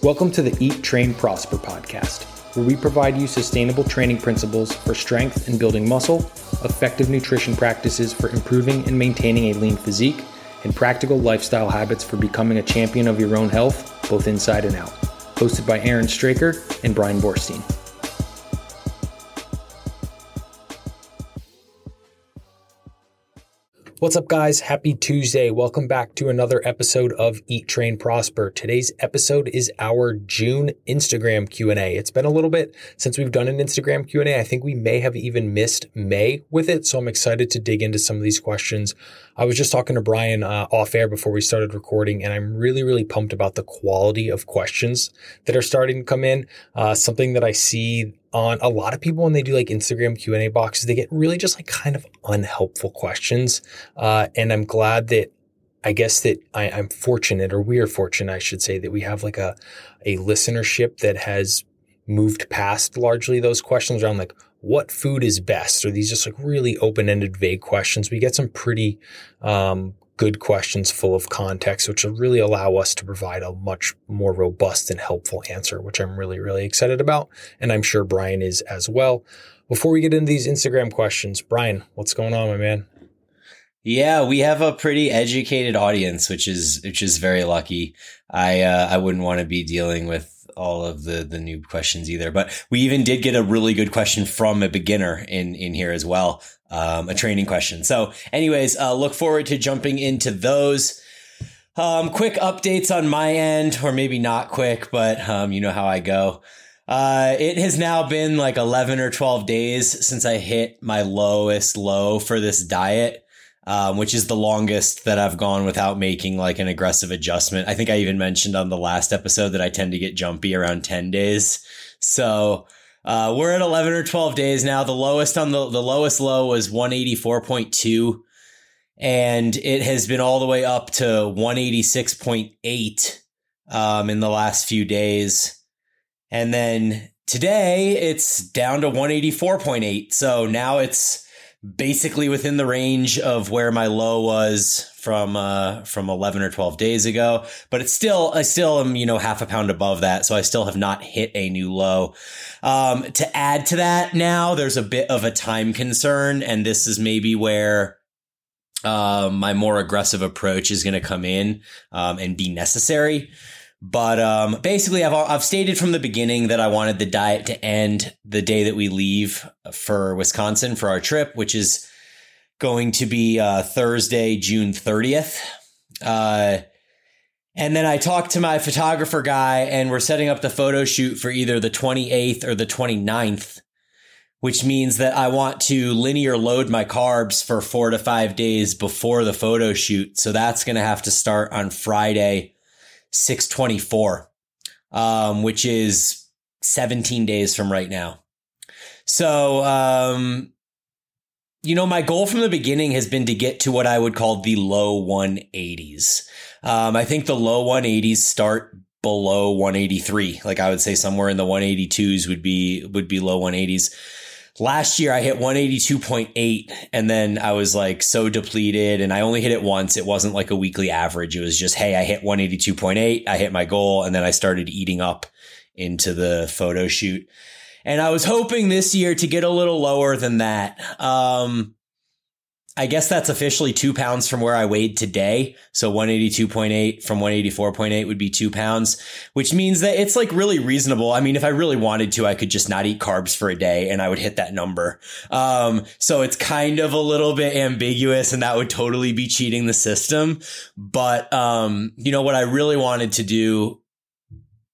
Welcome to the Eat, Train, Prosper podcast, where we provide you sustainable training principles for strength and building muscle, effective nutrition practices for improving and maintaining a lean physique, and practical lifestyle habits for becoming a champion of your own health, both inside and out. Hosted by Aaron Straker and Bryan Boorstein. What's up, guys? Happy Tuesday. Welcome back to another episode of Eat, Train, Prosper. Today's episode is our June Instagram Q&A. It's been a little bit since we've done an Instagram Q&A. I think we may have even missed May with it, so I'm excited to dig into some of these questions. I was just talking to Brian uh, off air before we started recording, and I'm really, really pumped about the quality of questions that are starting to come in. Uh, something that I see on a lot of people when they do like Instagram Q&A boxes, they get really just like kind of unhelpful questions. Uh, and I'm glad that I guess that I, am fortunate or we are fortunate, I should say that we have like a, a listenership that has moved past largely those questions around like what food is best Are these just like really open-ended vague questions. We get some pretty, um, good questions full of context, which will really allow us to provide a much more robust and helpful answer, which I'm really, really excited about. And I'm sure Brian is as well. Before we get into these Instagram questions, Brian, what's going on, my man? Yeah, we have a pretty educated audience, which is which is very lucky. I uh, I wouldn't want to be dealing with all of the the noob questions either. But we even did get a really good question from a beginner in in here as well, um, a training question. So, anyways, uh, look forward to jumping into those. Um, quick updates on my end, or maybe not quick, but um, you know how I go. Uh, it has now been like 11 or 12 days since I hit my lowest low for this diet um, which is the longest that I've gone without making like an aggressive adjustment. I think I even mentioned on the last episode that I tend to get jumpy around 10 days. So, uh, we're at 11 or 12 days now. The lowest on the, the lowest low was 184.2 and it has been all the way up to 186.8, um, in the last few days. And then today it's down to 184.8. So now it's, basically within the range of where my low was from uh from 11 or 12 days ago but it's still i still am you know half a pound above that so i still have not hit a new low. Um to add to that now there's a bit of a time concern and this is maybe where uh, my more aggressive approach is going to come in um, and be necessary but um, basically, I've I've stated from the beginning that I wanted the diet to end the day that we leave for Wisconsin for our trip, which is going to be uh, Thursday, June thirtieth. Uh, and then I talked to my photographer guy, and we're setting up the photo shoot for either the 28th or the 29th, which means that I want to linear load my carbs for four to five days before the photo shoot. So that's going to have to start on Friday 624, um, which is 17 days from right now. So, um, you know, my goal from the beginning has been to get to what I would call the low 180s. Um, I think the low 180s start below 183. Like I would say somewhere in the 182s would be, would be low 180s. Last year I hit 182.8 and then I was like so depleted and I only hit it once. It wasn't like a weekly average. It was just, Hey, I hit 182.8. I hit my goal and then I started eating up into the photo shoot. And I was hoping this year to get a little lower than that. Um, I guess that's officially two pounds from where I weighed today. So 182.8 from 184.8 would be two pounds, which means that it's like really reasonable. I mean, if I really wanted to, I could just not eat carbs for a day and I would hit that number. Um, so it's kind of a little bit ambiguous and that would totally be cheating the system. But, um, you know, what I really wanted to do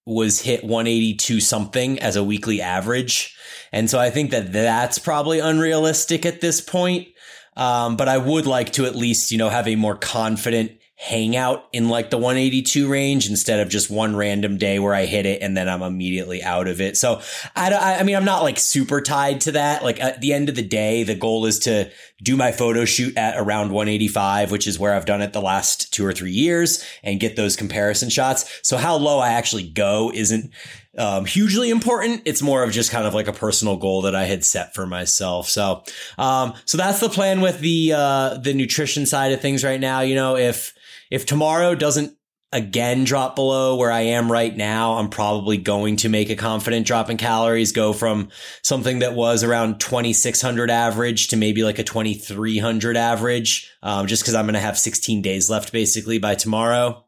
was hit 182 something as a weekly average. And so I think that that's probably unrealistic at this point. Um, but I would like to at least, you know, have a more confident hangout in like the 182 range instead of just one random day where I hit it and then I'm immediately out of it. So I, I mean, I'm not like super tied to that. Like at the end of the day, the goal is to do my photo shoot at around 185, which is where I've done it the last two or three years and get those comparison shots. So how low I actually go isn't um, hugely important. It's more of just kind of like a personal goal that I had set for myself. So, um, so that's the plan with the, uh, the nutrition side of things right now. You know, if, if tomorrow doesn't again drop below where I am right now, I'm probably going to make a confident drop in calories, go from something that was around 2600 average to maybe like a 2300 average, um, just because I'm going to have 16 days left basically by tomorrow.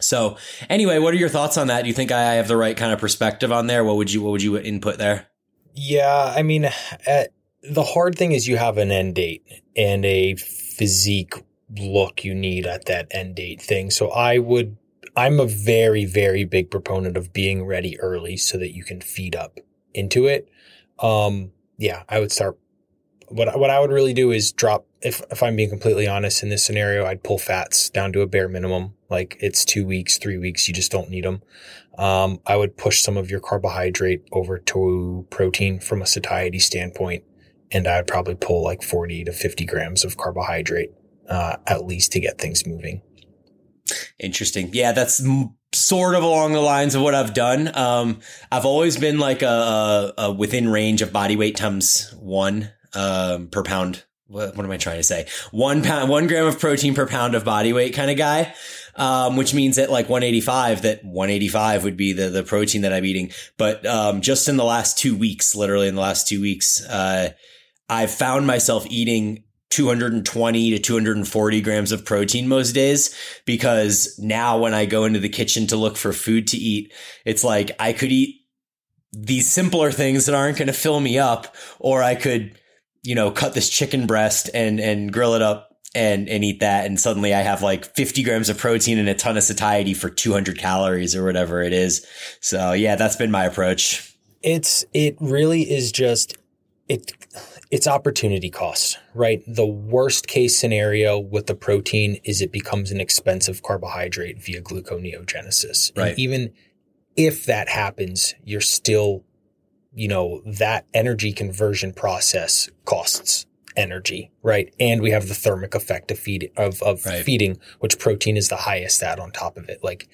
So anyway, what are your thoughts on that? Do you think I have the right kind of perspective on there? What would you, what would you input there? Yeah. I mean, uh, the hard thing is you have an end date and a physique look you need at that end date thing. So I would, I'm a very, very big proponent of being ready early so that you can feed up into it. Um, yeah, I would start. What what I would really do is drop. If if I'm being completely honest in this scenario, I'd pull fats down to a bare minimum. Like it's two weeks, three weeks, you just don't need them. Um, I would push some of your carbohydrate over to protein from a satiety standpoint, and I'd probably pull like 40 to 50 grams of carbohydrate uh, at least to get things moving. Interesting. Yeah, that's m- sort of along the lines of what I've done. Um, I've always been like a, a, within range of body weight times one um, per pound. What, what, am I trying to say? One pound, one gram of protein per pound of body weight kind of guy. Um, which means that like 185, that 185 would be the, the protein that I'm eating. But, um, just in the last two weeks, literally in the last two weeks, uh, I've found myself eating 220 to 240 grams of protein most days because now when I go into the kitchen to look for food to eat, it's like I could eat these simpler things that aren't going to fill me up, or I could, you know, cut this chicken breast and, and grill it up and, and eat that. And suddenly I have like 50 grams of protein and a ton of satiety for 200 calories or whatever it is. So yeah, that's been my approach. It's, it really is just, it, it's opportunity cost, right? The worst case scenario with the protein is it becomes an expensive carbohydrate via gluconeogenesis. Right. And even if that happens, you're still, you know, that energy conversion process costs energy, right? And we have the thermic effect of feed of, of right. feeding, which protein is the highest at on top of it. Like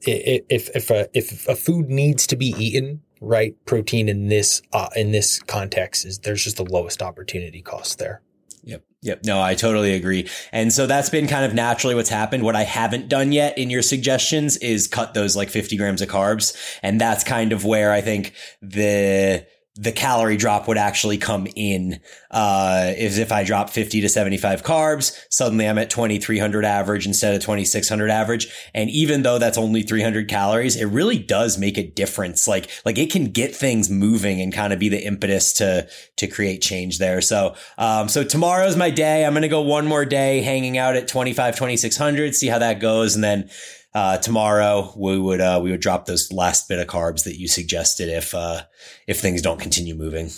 if, if a, if a food needs to be eaten right protein in this uh, in this context is there's just the lowest opportunity cost there. Yep. No, I totally agree. And so that's been kind of naturally what's happened. What I haven't done yet in your suggestions is cut those like 50 grams of carbs. And that's kind of where I think the the calorie drop would actually come in uh, is if I drop 50 to 75 carbs, suddenly I'm at 2300 average instead of 2600 average. And even though that's only 300 calories, it really does make a difference. Like, like it can get things moving and kind of be the impetus to, to create change there. So, um, so tomorrow's my day. I'm going to go one more day hanging out at 25, 2600, see how that goes. And then uh, tomorrow we would uh, we would drop those last bit of carbs that you suggested if uh, if things don't continue moving.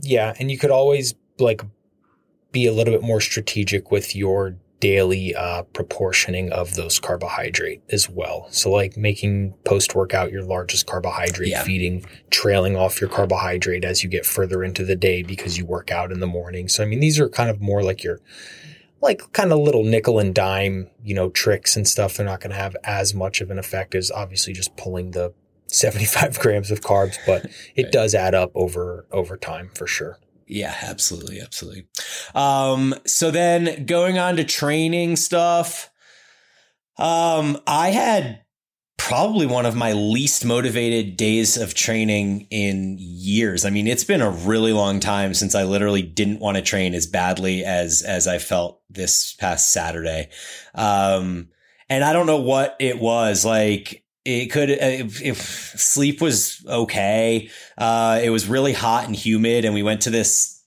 Yeah, and you could always like be a little bit more strategic with your daily uh, proportioning of those carbohydrate as well. So like making post workout your largest carbohydrate yeah. feeding, trailing off your carbohydrate as you get further into the day because you work out in the morning. So I mean these are kind of more like your like kind of little nickel and dime, you know, tricks and stuff. They're not going to have as much of an effect as obviously just pulling the 75 grams of carbs, but it right. does add up over, over time for sure. Yeah, absolutely. Absolutely. Um, so then going on to training stuff, um, I had probably one of my least motivated days of training in years. I mean, it's been a really long time since I literally didn't want to train as badly as as I felt this past Saturday. Um, and I don't know what it was like. It could if, if sleep was okay. Uh, it was really hot and humid, and we went to this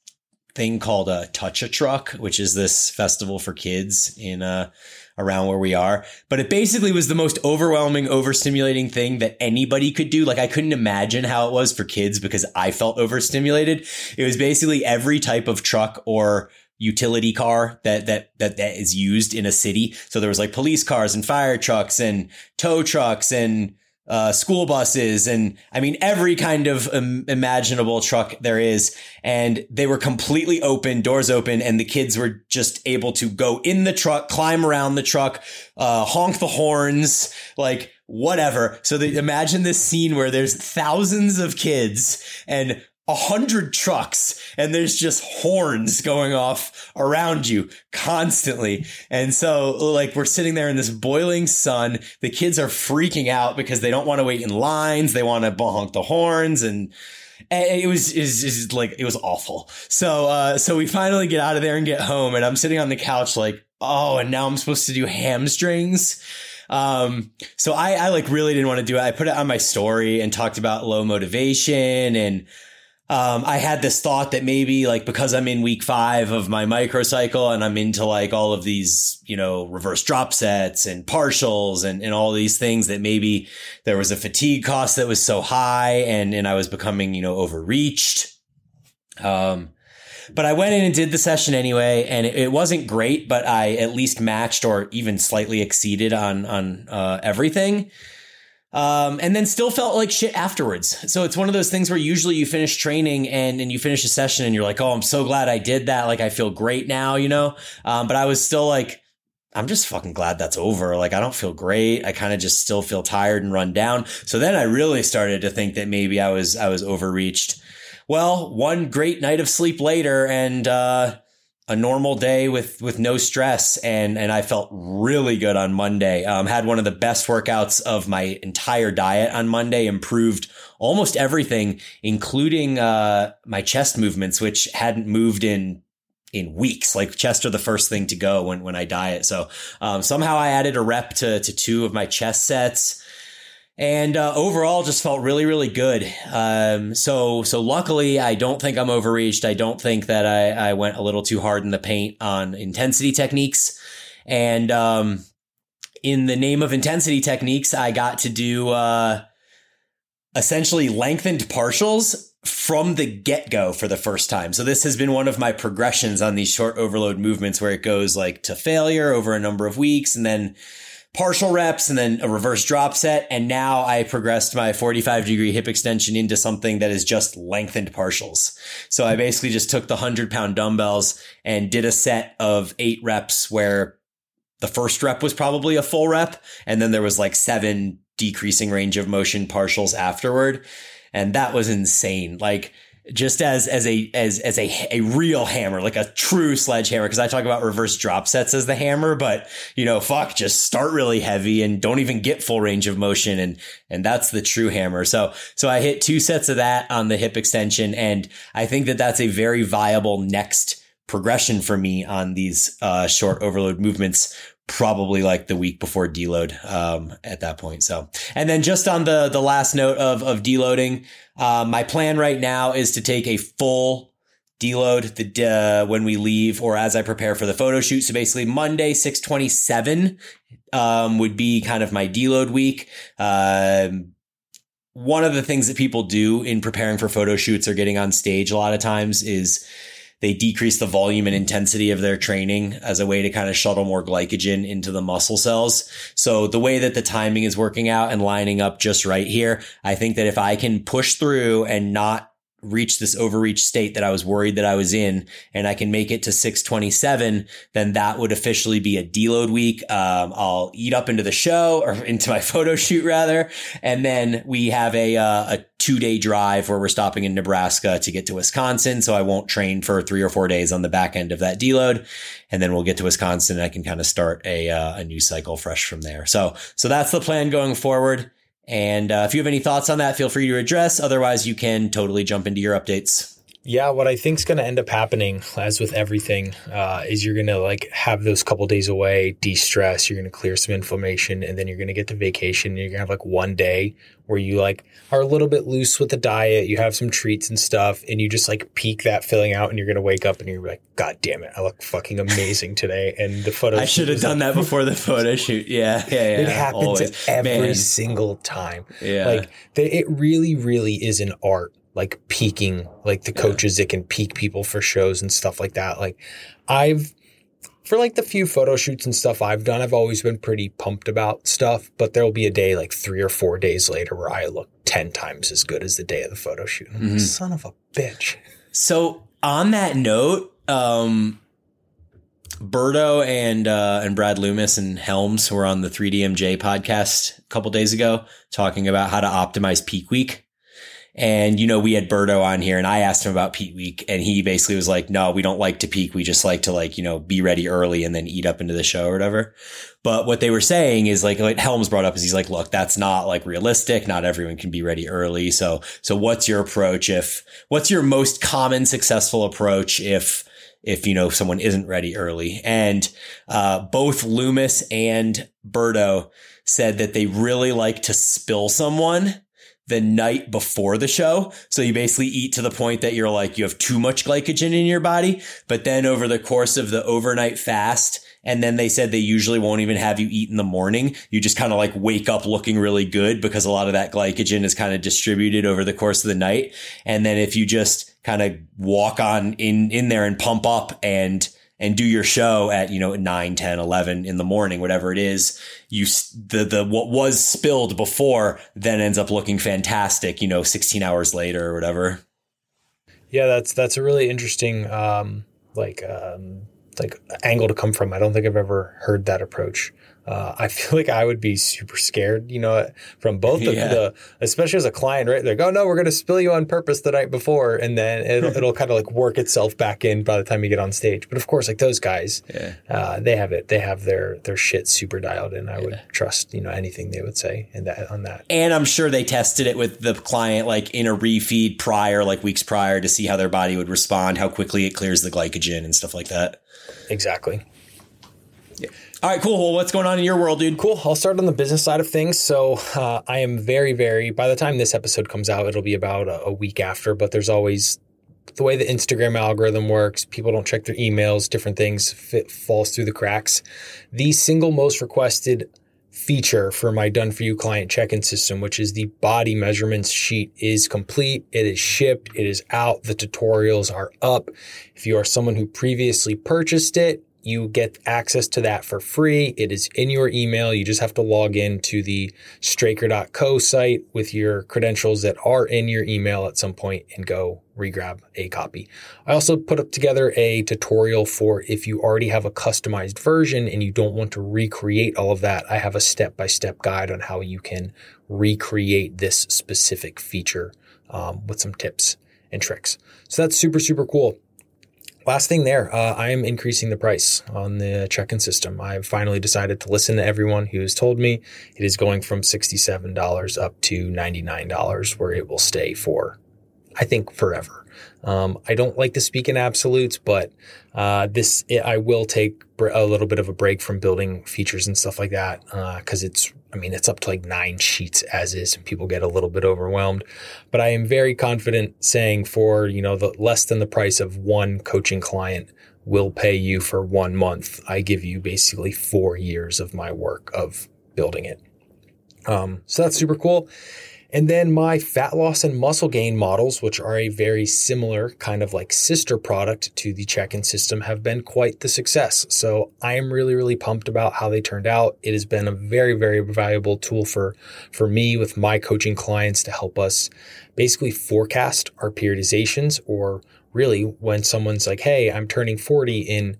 thing called a Touch a Truck, which is this festival for kids in uh around where we are. But it basically was the most overwhelming, overstimulating thing that anybody could do. Like I couldn't imagine how it was for kids because I felt overstimulated. It was basically every type of truck or utility car that that that that is used in a city. So there was like police cars and fire trucks and tow trucks and uh, school buses and I mean every kind of imaginable truck there is. And they were completely open, doors open, and the kids were just able to go in the truck, climb around the truck, uh, honk the horns, like whatever. So imagine this scene where there's thousands of kids and a hundred trucks and there's just horns going off around you constantly. And so like we're sitting there in this boiling sun. The kids are freaking out because they don't want to wait in lines. They want to honk the horns and, it was is like it was awful. So uh so we finally get out of there and get home and I'm sitting on the couch like, "Oh, and now I'm supposed to do hamstrings." Um, so I, I like really didn't want to do it. I put it on my story and talked about low motivation and um, I had this thought that maybe like because I'm in week five of my microcycle and I'm into like all of these, you know, reverse drop sets and partials and, and all these things that maybe there was a fatigue cost that was so high and, and I was becoming, you know, overreached. Um, but I went in and did the session anyway, and it, it wasn't great, but I at least matched or even slightly exceeded on on uh, everything. Um, and then still felt like shit afterwards. So it's one of those things where usually you finish training and, and you finish a session and you're like, oh, I'm so glad I did that. Like I feel great now, you know? Um, but I was still like, I'm just fucking glad that's over. Like I don't feel great. I kind of just still feel tired and run down. So then I really started to think that maybe I was, I was overreached. Well, one great night of sleep later and, uh, a normal day with with no stress and and I felt really good on Monday. Um, had one of the best workouts of my entire diet on Monday. Improved almost everything, including uh, my chest movements, which hadn't moved in in weeks. Like chest are the first thing to go when when I diet. So um, somehow I added a rep to to two of my chest sets and uh, overall just felt really really good. Um, so so luckily i don't think i'm overreached. I don't think that i, I went a little too hard in the paint on intensity techniques. And um, in the name of intensity techniques i got to do uh, essentially lengthened partials from the get-go for the first time. So this has been one of my progressions on these short overload movements where it goes like to failure over a number of weeks and then partial reps and then a reverse drop set. And now I progressed my 45 degree hip extension into something that is just lengthened partials. So I basically just took the 100 pound dumbbells and did a set of eight reps where the first rep was probably a full rep. And then there was like seven decreasing range of motion partials afterward. And that was insane. Like, just as as a as as a a real hammer, like a true sledgehammer. Because I talk about reverse drop sets as the hammer, but you know, fuck, just start really heavy and don't even get full range of motion, and and that's the true hammer. So so I hit two sets of that on the hip extension, and I think that that's a very viable next progression for me on these uh, short overload movements probably like the week before deload um, at that point. So, and then just on the the last note of of deloading, uh, my plan right now is to take a full deload the uh, when we leave or as I prepare for the photo shoot. So basically, Monday six twenty seven um, would be kind of my deload week. Um, one of the things that people do in preparing for photo shoots or getting on stage a lot of times is they decrease the volume and intensity of their training as a way to kind of shuttle more glycogen into the muscle cells. So the way that the timing is working out and lining up just right here, I think that if I can push through and not reach this overreach state that I was worried that I was in and I can make it to 627, then that would officially be a deload week. Um, I'll eat up into the show or into my photo shoot rather. And then we have a, uh, a two day drive where we're stopping in Nebraska to get to Wisconsin. So I won't train for three or four days on the back end of that deload. And then we'll get to Wisconsin and I can kind of start a, uh, a new cycle fresh from there. So, so that's the plan going forward. And uh, if you have any thoughts on that, feel free to address. Otherwise, you can totally jump into your updates. Yeah, what I think is going to end up happening, as with everything, uh, is you're going to like have those couple days away, de-stress. You're going to clear some inflammation, and then you're going to get to vacation. And you're going to have like one day where you like are a little bit loose with the diet. You have some treats and stuff, and you just like peak that filling out. And you're going to wake up and you're like, God damn it, I look fucking amazing today. And the photo. I should have done like, that before the photo shoot. Yeah, yeah, yeah. It happens every Man. single time. Yeah, like it really, really is an art like peaking like the coaches that can peak people for shows and stuff like that. Like I've for like the few photo shoots and stuff I've done, I've always been pretty pumped about stuff, but there'll be a day like three or four days later where I look 10 times as good as the day of the photo shoot. Mm-hmm. Son of a bitch. So on that note, um, Berto and uh, and Brad Loomis and Helms were on the 3DMJ podcast a couple days ago talking about how to optimize peak week. And, you know, we had Berto on here and I asked him about peak week and he basically was like, no, we don't like to peak. We just like to like, you know, be ready early and then eat up into the show or whatever. But what they were saying is like, like Helms brought up is he's like, look, that's not like realistic. Not everyone can be ready early. So, so what's your approach if, what's your most common successful approach if, if you know someone isn't ready early. And uh, both Loomis and Berto said that they really like to spill someone the night before the show. So you basically eat to the point that you're like, you have too much glycogen in your body. But then over the course of the overnight fast, and then they said they usually won't even have you eat in the morning. You just kind of like wake up looking really good because a lot of that glycogen is kind of distributed over the course of the night. And then if you just kind of walk on in, in there and pump up and, and do your show at, you know, 9, 10, 11 in the morning, whatever it is, you, the, the, what was spilled before then ends up looking fantastic, you know, 16 hours later or whatever. Yeah, that's, that's a really interesting, um, like, um, like angle to come from. I don't think I've ever heard that approach. Uh, I feel like I would be super scared, you know, from both of yeah. the, especially as a client, right? They're like, oh no, we're going to spill you on purpose the night before. And then it'll, it'll kind of like work itself back in by the time you get on stage. But of course, like those guys, yeah. uh, they have it, they have their, their shit super dialed in. I yeah. would trust, you know, anything they would say in that, on that. And I'm sure they tested it with the client, like in a refeed prior, like weeks prior to see how their body would respond, how quickly it clears the glycogen and stuff like that. Exactly. All right, cool. Well, what's going on in your world, dude? Cool. I'll start on the business side of things. So uh, I am very, very, by the time this episode comes out, it'll be about a, a week after, but there's always the way the Instagram algorithm works, people don't check their emails, different things fit, falls through the cracks. The single most requested feature for my done for you client check-in system, which is the body measurements sheet is complete. It is shipped. It is out. The tutorials are up. If you are someone who previously purchased it, you get access to that for free. It is in your email. You just have to log in to the straker.co site with your credentials that are in your email at some point and go regrab a copy. I also put up together a tutorial for if you already have a customized version and you don't want to recreate all of that. I have a step by step guide on how you can recreate this specific feature um, with some tips and tricks. So that's super, super cool. Last thing there, uh, I am increasing the price on the check-in system. I've finally decided to listen to everyone who has told me it is going from $67 up to $99 where it will stay for, I think, forever. Um, I don't like to speak in absolutes, but uh, this I will take a little bit of a break from building features and stuff like that because uh, it's I mean it's up to like nine sheets as is, and people get a little bit overwhelmed. But I am very confident saying for you know the less than the price of one coaching client will pay you for one month. I give you basically four years of my work of building it. Um, so that's super cool. And then my fat loss and muscle gain models, which are a very similar kind of like sister product to the check in system, have been quite the success. So I am really, really pumped about how they turned out. It has been a very, very valuable tool for, for me with my coaching clients to help us basically forecast our periodizations or really when someone's like, Hey, I'm turning 40 in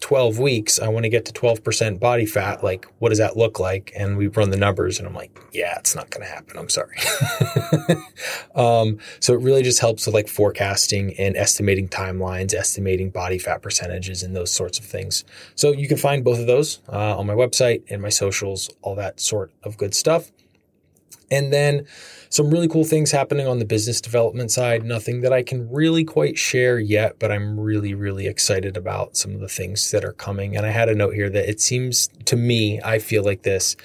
12 weeks, I want to get to 12% body fat. Like, what does that look like? And we run the numbers and I'm like, yeah, it's not going to happen. I'm sorry. um, so it really just helps with like forecasting and estimating timelines, estimating body fat percentages and those sorts of things. So you can find both of those uh, on my website and my socials, all that sort of good stuff. And then some really cool things happening on the business development side. Nothing that I can really quite share yet, but I'm really, really excited about some of the things that are coming. And I had a note here that it seems to me, I feel like this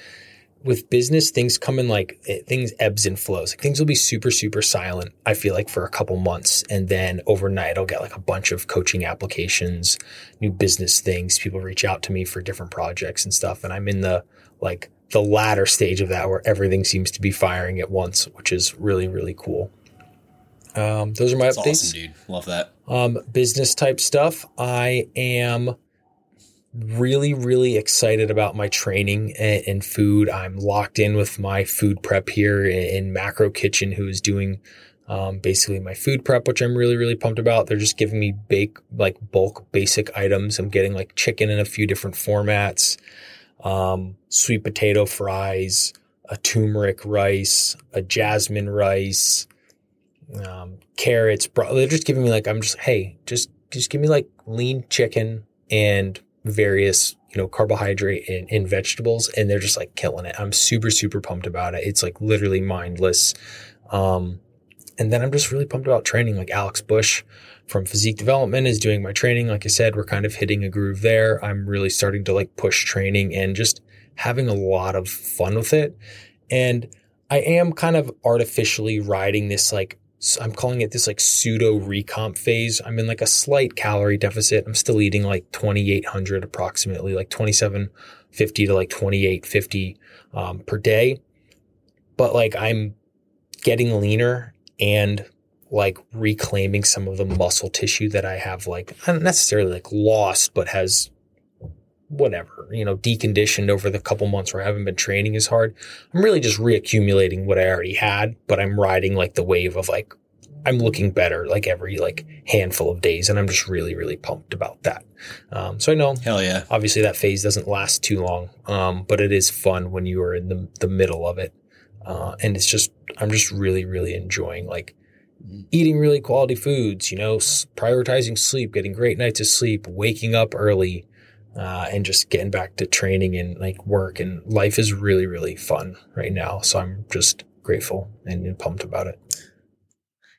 with business, things come in like eh, things ebbs and flows. Like things will be super, super silent, I feel like for a couple months. And then overnight, I'll get like a bunch of coaching applications, new business things. People reach out to me for different projects and stuff. And I'm in the like the latter stage of that where everything seems to be firing at once, which is really, really cool. Um, those are my That's updates. Awesome, dude. Love that. Um, business type stuff. I am really, really excited about my training in food. I'm locked in with my food prep here in Macro Kitchen, who is doing um, basically my food prep, which I'm really, really pumped about. They're just giving me bake like bulk basic items. I'm getting like chicken in a few different formats um, sweet potato fries, a turmeric rice, a jasmine rice, um, carrots. Bro- they're just giving me like I'm just hey, just just give me like lean chicken and various you know carbohydrate and, and vegetables, and they're just like killing it. I'm super super pumped about it. It's like literally mindless. Um, and then I'm just really pumped about training. Like Alex Bush from Physique Development is doing my training. Like I said, we're kind of hitting a groove there. I'm really starting to like push training and just having a lot of fun with it. And I am kind of artificially riding this like I'm calling it this like pseudo recomp phase. I'm in like a slight calorie deficit. I'm still eating like 2800 approximately, like 2750 to like 2850 um, per day. But like I'm getting leaner and like reclaiming some of the muscle tissue that I have like not necessarily like lost, but has whatever, you know, deconditioned over the couple months where I haven't been training as hard. I'm really just reaccumulating what I already had, but I'm riding like the wave of like, I'm looking better like every like handful of days. And I'm just really, really pumped about that. Um, so I know, hell yeah, obviously that phase doesn't last too long. Um, but it is fun when you are in the, the middle of it. Uh, and it's just, I'm just really, really enjoying like. Eating really quality foods, you know, prioritizing sleep, getting great nights of sleep, waking up early, uh, and just getting back to training and like work and life is really, really fun right now. So I'm just grateful and, pumped about it.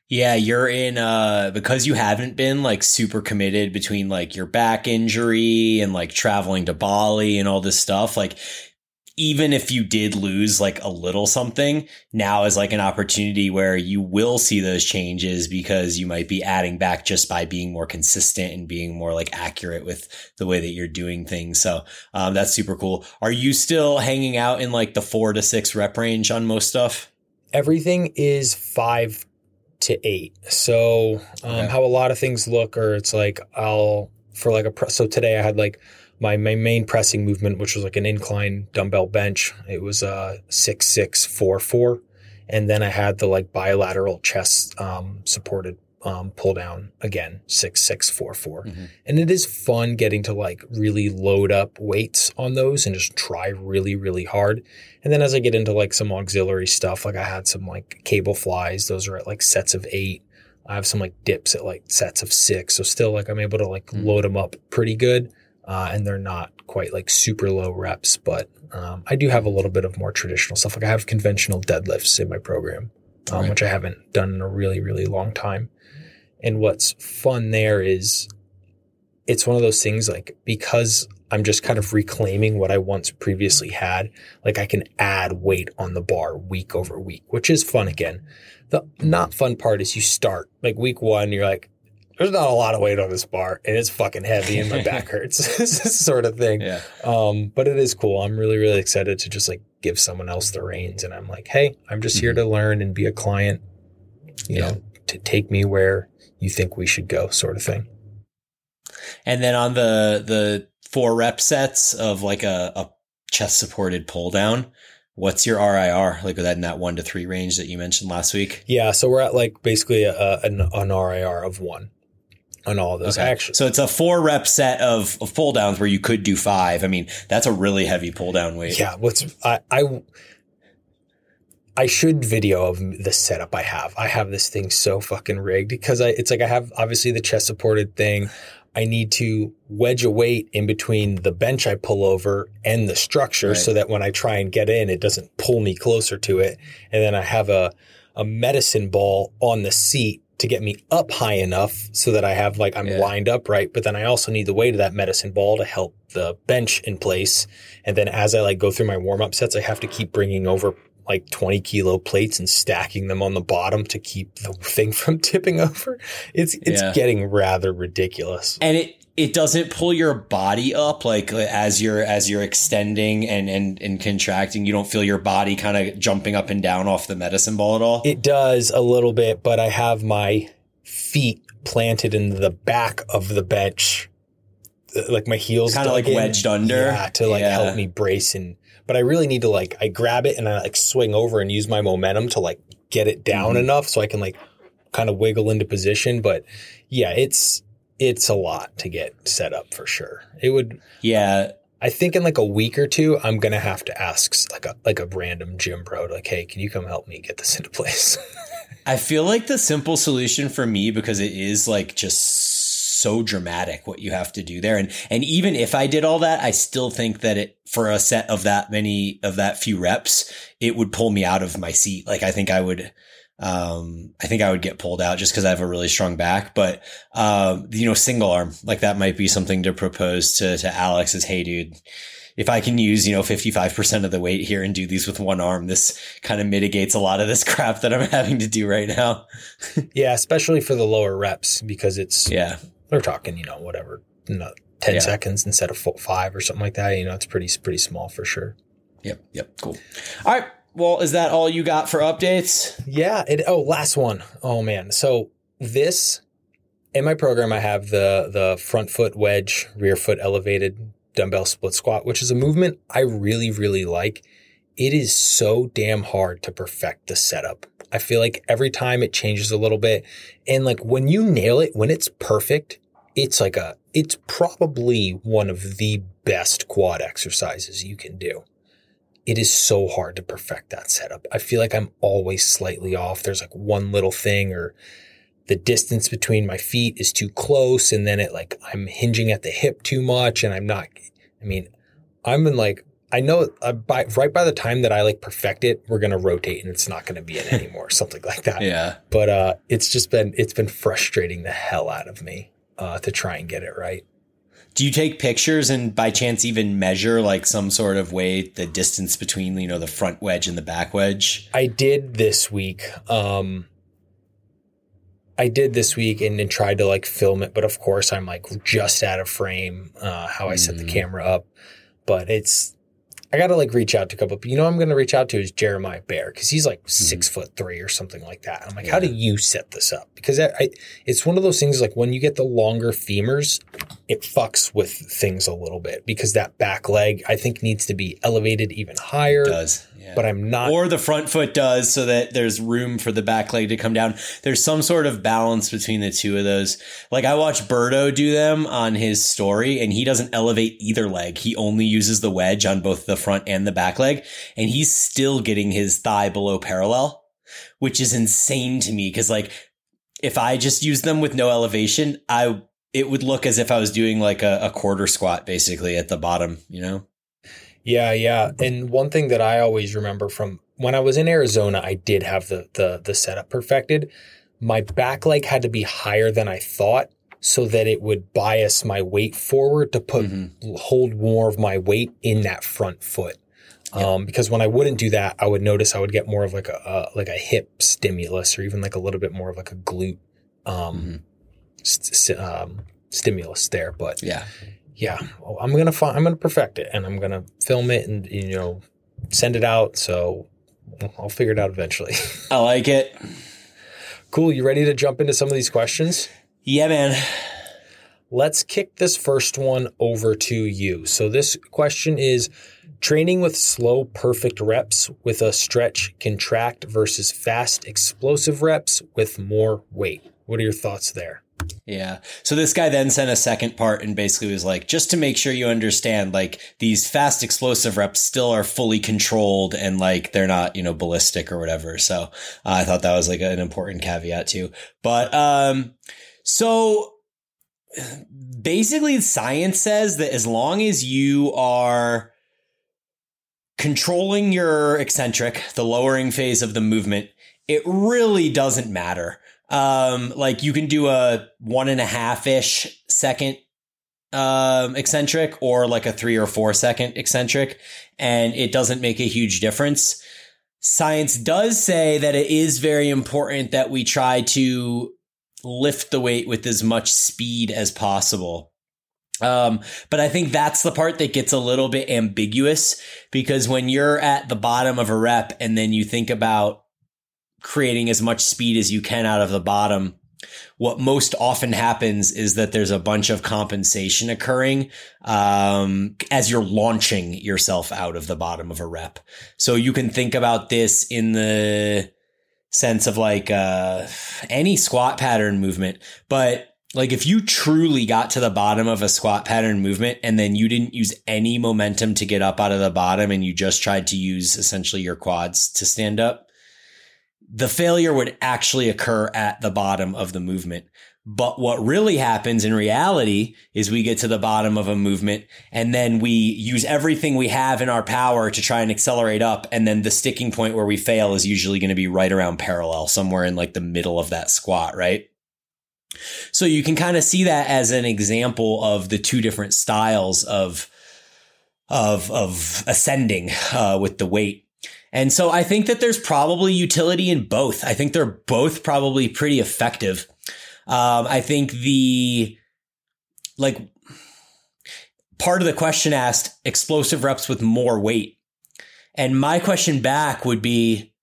Yeah, you're in uh because you haven't been like super committed between like your back injury and like traveling to Bali and all this stuff. Like even if you did lose like a little something, now is like an opportunity where you will see those changes because you might be adding back just by being more consistent and being more like accurate with the way that you're doing things. So um, that's super cool. Are you still hanging out in like the four to six rep range on most stuff? Everything is five to eight. So um, okay. how a lot of things look, or it's like I'll for like a so today I had like my, my main pressing movement, which was like an incline dumbbell bench. It was uh six six four four, and then I had the like bilateral chest um, supported um, pull down again six six four four. Mm-hmm. and it is fun getting to like really load up weights on those and just try really really hard. And then as I get into like some auxiliary stuff, like I had some like cable flies, those are at like sets of eight. I have some like dips at like sets of six, so still like I'm able to like mm-hmm. load them up pretty good uh, and they're not quite like super low reps, but um, I do have a little bit of more traditional stuff. Like I have conventional deadlifts in my program, um, right. which I haven't done in a really, really long time. And what's fun there is it's one of those things like because I'm just kind of reclaiming what I once previously had, like I can add weight on the bar week over week, which is fun again. The not fun part is you start like week one, you're like, there's not a lot of weight on this bar and it's fucking heavy and my back hurts this sort of thing. Yeah. Um, but it is cool. I'm really, really excited to just like give someone else the reins. And I'm like, Hey, I'm just mm-hmm. here to learn and be a client, you yeah. know, to take me where you think we should go sort of thing. And then on the, the four rep sets of like a, a chest supported pull down, What's your RIR like that in that one to three range that you mentioned last week? Yeah, so we're at like basically a, an, an RIR of one on all those okay. actions. So it's a four rep set of, of pull downs where you could do five. I mean, that's a really heavy pull down weight. Yeah. What's I, I I should video of the setup I have. I have this thing so fucking rigged because I it's like I have obviously the chest supported thing. I need to wedge a weight in between the bench I pull over and the structure right. so that when I try and get in, it doesn't pull me closer to it. And then I have a, a medicine ball on the seat to get me up high enough so that I have like I'm yeah. lined up right. But then I also need the weight of that medicine ball to help the bench in place. And then as I like go through my warm up sets, I have to keep bringing over like 20 kilo plates and stacking them on the bottom to keep the thing from tipping over. It's it's yeah. getting rather ridiculous. And it it doesn't pull your body up like as you're as you're extending and and and contracting you don't feel your body kind of jumping up and down off the medicine ball at all it does a little bit but i have my feet planted in the back of the bench like my heels kind of like in, wedged under yeah, to like yeah. help me brace and but i really need to like i grab it and i like swing over and use my momentum to like get it down mm-hmm. enough so i can like kind of wiggle into position but yeah it's it's a lot to get set up for sure. It would. Yeah. I think in like a week or two, I'm gonna have to ask like a like a random gym bro, like, hey, can you come help me get this into place? I feel like the simple solution for me because it is like just so dramatic what you have to do there. And and even if I did all that, I still think that it for a set of that many of that few reps, it would pull me out of my seat. Like I think I would um, I think I would get pulled out just because I have a really strong back. But um, you know, single arm like that might be something to propose to to Alex. Is hey, dude, if I can use you know fifty five percent of the weight here and do these with one arm, this kind of mitigates a lot of this crap that I'm having to do right now. yeah, especially for the lower reps because it's yeah we're talking you know whatever no, ten yeah. seconds instead of five or something like that. You know, it's pretty pretty small for sure. Yep. Yep. Cool. All right. Well, is that all you got for updates? Yeah. It, oh, last one. Oh man. So this in my program, I have the the front foot wedge, rear foot elevated dumbbell split squat, which is a movement I really really like. It is so damn hard to perfect the setup. I feel like every time it changes a little bit, and like when you nail it, when it's perfect, it's like a it's probably one of the best quad exercises you can do it is so hard to perfect that setup. I feel like I'm always slightly off. There's like one little thing or the distance between my feet is too close. And then it like, I'm hinging at the hip too much. And I'm not, I mean, I'm in like, I know uh, by, right by the time that I like perfect it, we're going to rotate and it's not going to be in anymore, something like that. Yeah. But, uh, it's just been, it's been frustrating the hell out of me, uh, to try and get it right. Do you take pictures and by chance even measure like some sort of way the distance between, you know, the front wedge and the back wedge? I did this week. Um, I did this week and, and tried to like film it, but of course I'm like just out of frame, uh, how I set the mm. camera up. But it's, I got to like reach out to a couple. But you know, I'm going to reach out to is Jeremiah Bear because he's like mm-hmm. six foot three or something like that. I'm like, yeah. how do you set this up? Because I, I, it's one of those things like when you get the longer femurs, it fucks with things a little bit because that back leg I think needs to be elevated even higher. It does. Yeah. But I'm not. Or the front foot does so that there's room for the back leg to come down. There's some sort of balance between the two of those. Like I watch Berto do them on his story and he doesn't elevate either leg. He only uses the wedge on both the front and the back leg. And he's still getting his thigh below parallel, which is insane to me. Cause like if I just use them with no elevation, I, it would look as if I was doing like a, a quarter squat basically at the bottom, you know? Yeah, yeah. And one thing that I always remember from when I was in Arizona, I did have the the the setup perfected. My back leg had to be higher than I thought so that it would bias my weight forward to put mm-hmm. hold more of my weight in that front foot. Yep. Um, because when I wouldn't do that, I would notice I would get more of like a, a like a hip stimulus or even like a little bit more of like a glute um, mm-hmm. st- um, stimulus there. But yeah, yeah, I'm gonna find, I'm gonna perfect it, and I'm gonna film it, and you know, send it out. So I'll figure it out eventually. I like it. Cool. You ready to jump into some of these questions? Yeah, man. Let's kick this first one over to you. So this question is training with slow, perfect reps with a stretch contract versus fast, explosive reps with more weight. What are your thoughts there? Yeah. So this guy then sent a second part and basically was like, just to make sure you understand, like these fast explosive reps still are fully controlled and like they're not, you know, ballistic or whatever. So uh, I thought that was like an important caveat too. But, um, so basically science says that as long as you are controlling your eccentric, the lowering phase of the movement, it really doesn't matter um, like you can do a one and a half ish second um, eccentric or like a three or four second eccentric, and it doesn't make a huge difference. Science does say that it is very important that we try to lift the weight with as much speed as possible. Um, but I think that's the part that gets a little bit ambiguous because when you're at the bottom of a rep and then you think about creating as much speed as you can out of the bottom. What most often happens is that there's a bunch of compensation occurring um, as you're launching yourself out of the bottom of a rep. So you can think about this in the sense of like uh, any squat pattern movement, but like if you truly got to the bottom of a squat pattern movement and then you didn't use any momentum to get up out of the bottom and you just tried to use essentially your quads to stand up, the failure would actually occur at the bottom of the movement. But what really happens in reality is we get to the bottom of a movement and then we use everything we have in our power to try and accelerate up. And then the sticking point where we fail is usually going to be right around parallel, somewhere in like the middle of that squat, right? So you can kind of see that as an example of the two different styles of, of, of ascending, uh, with the weight. And so I think that there's probably utility in both. I think they're both probably pretty effective. Um, I think the like part of the question asked explosive reps with more weight. And my question back would be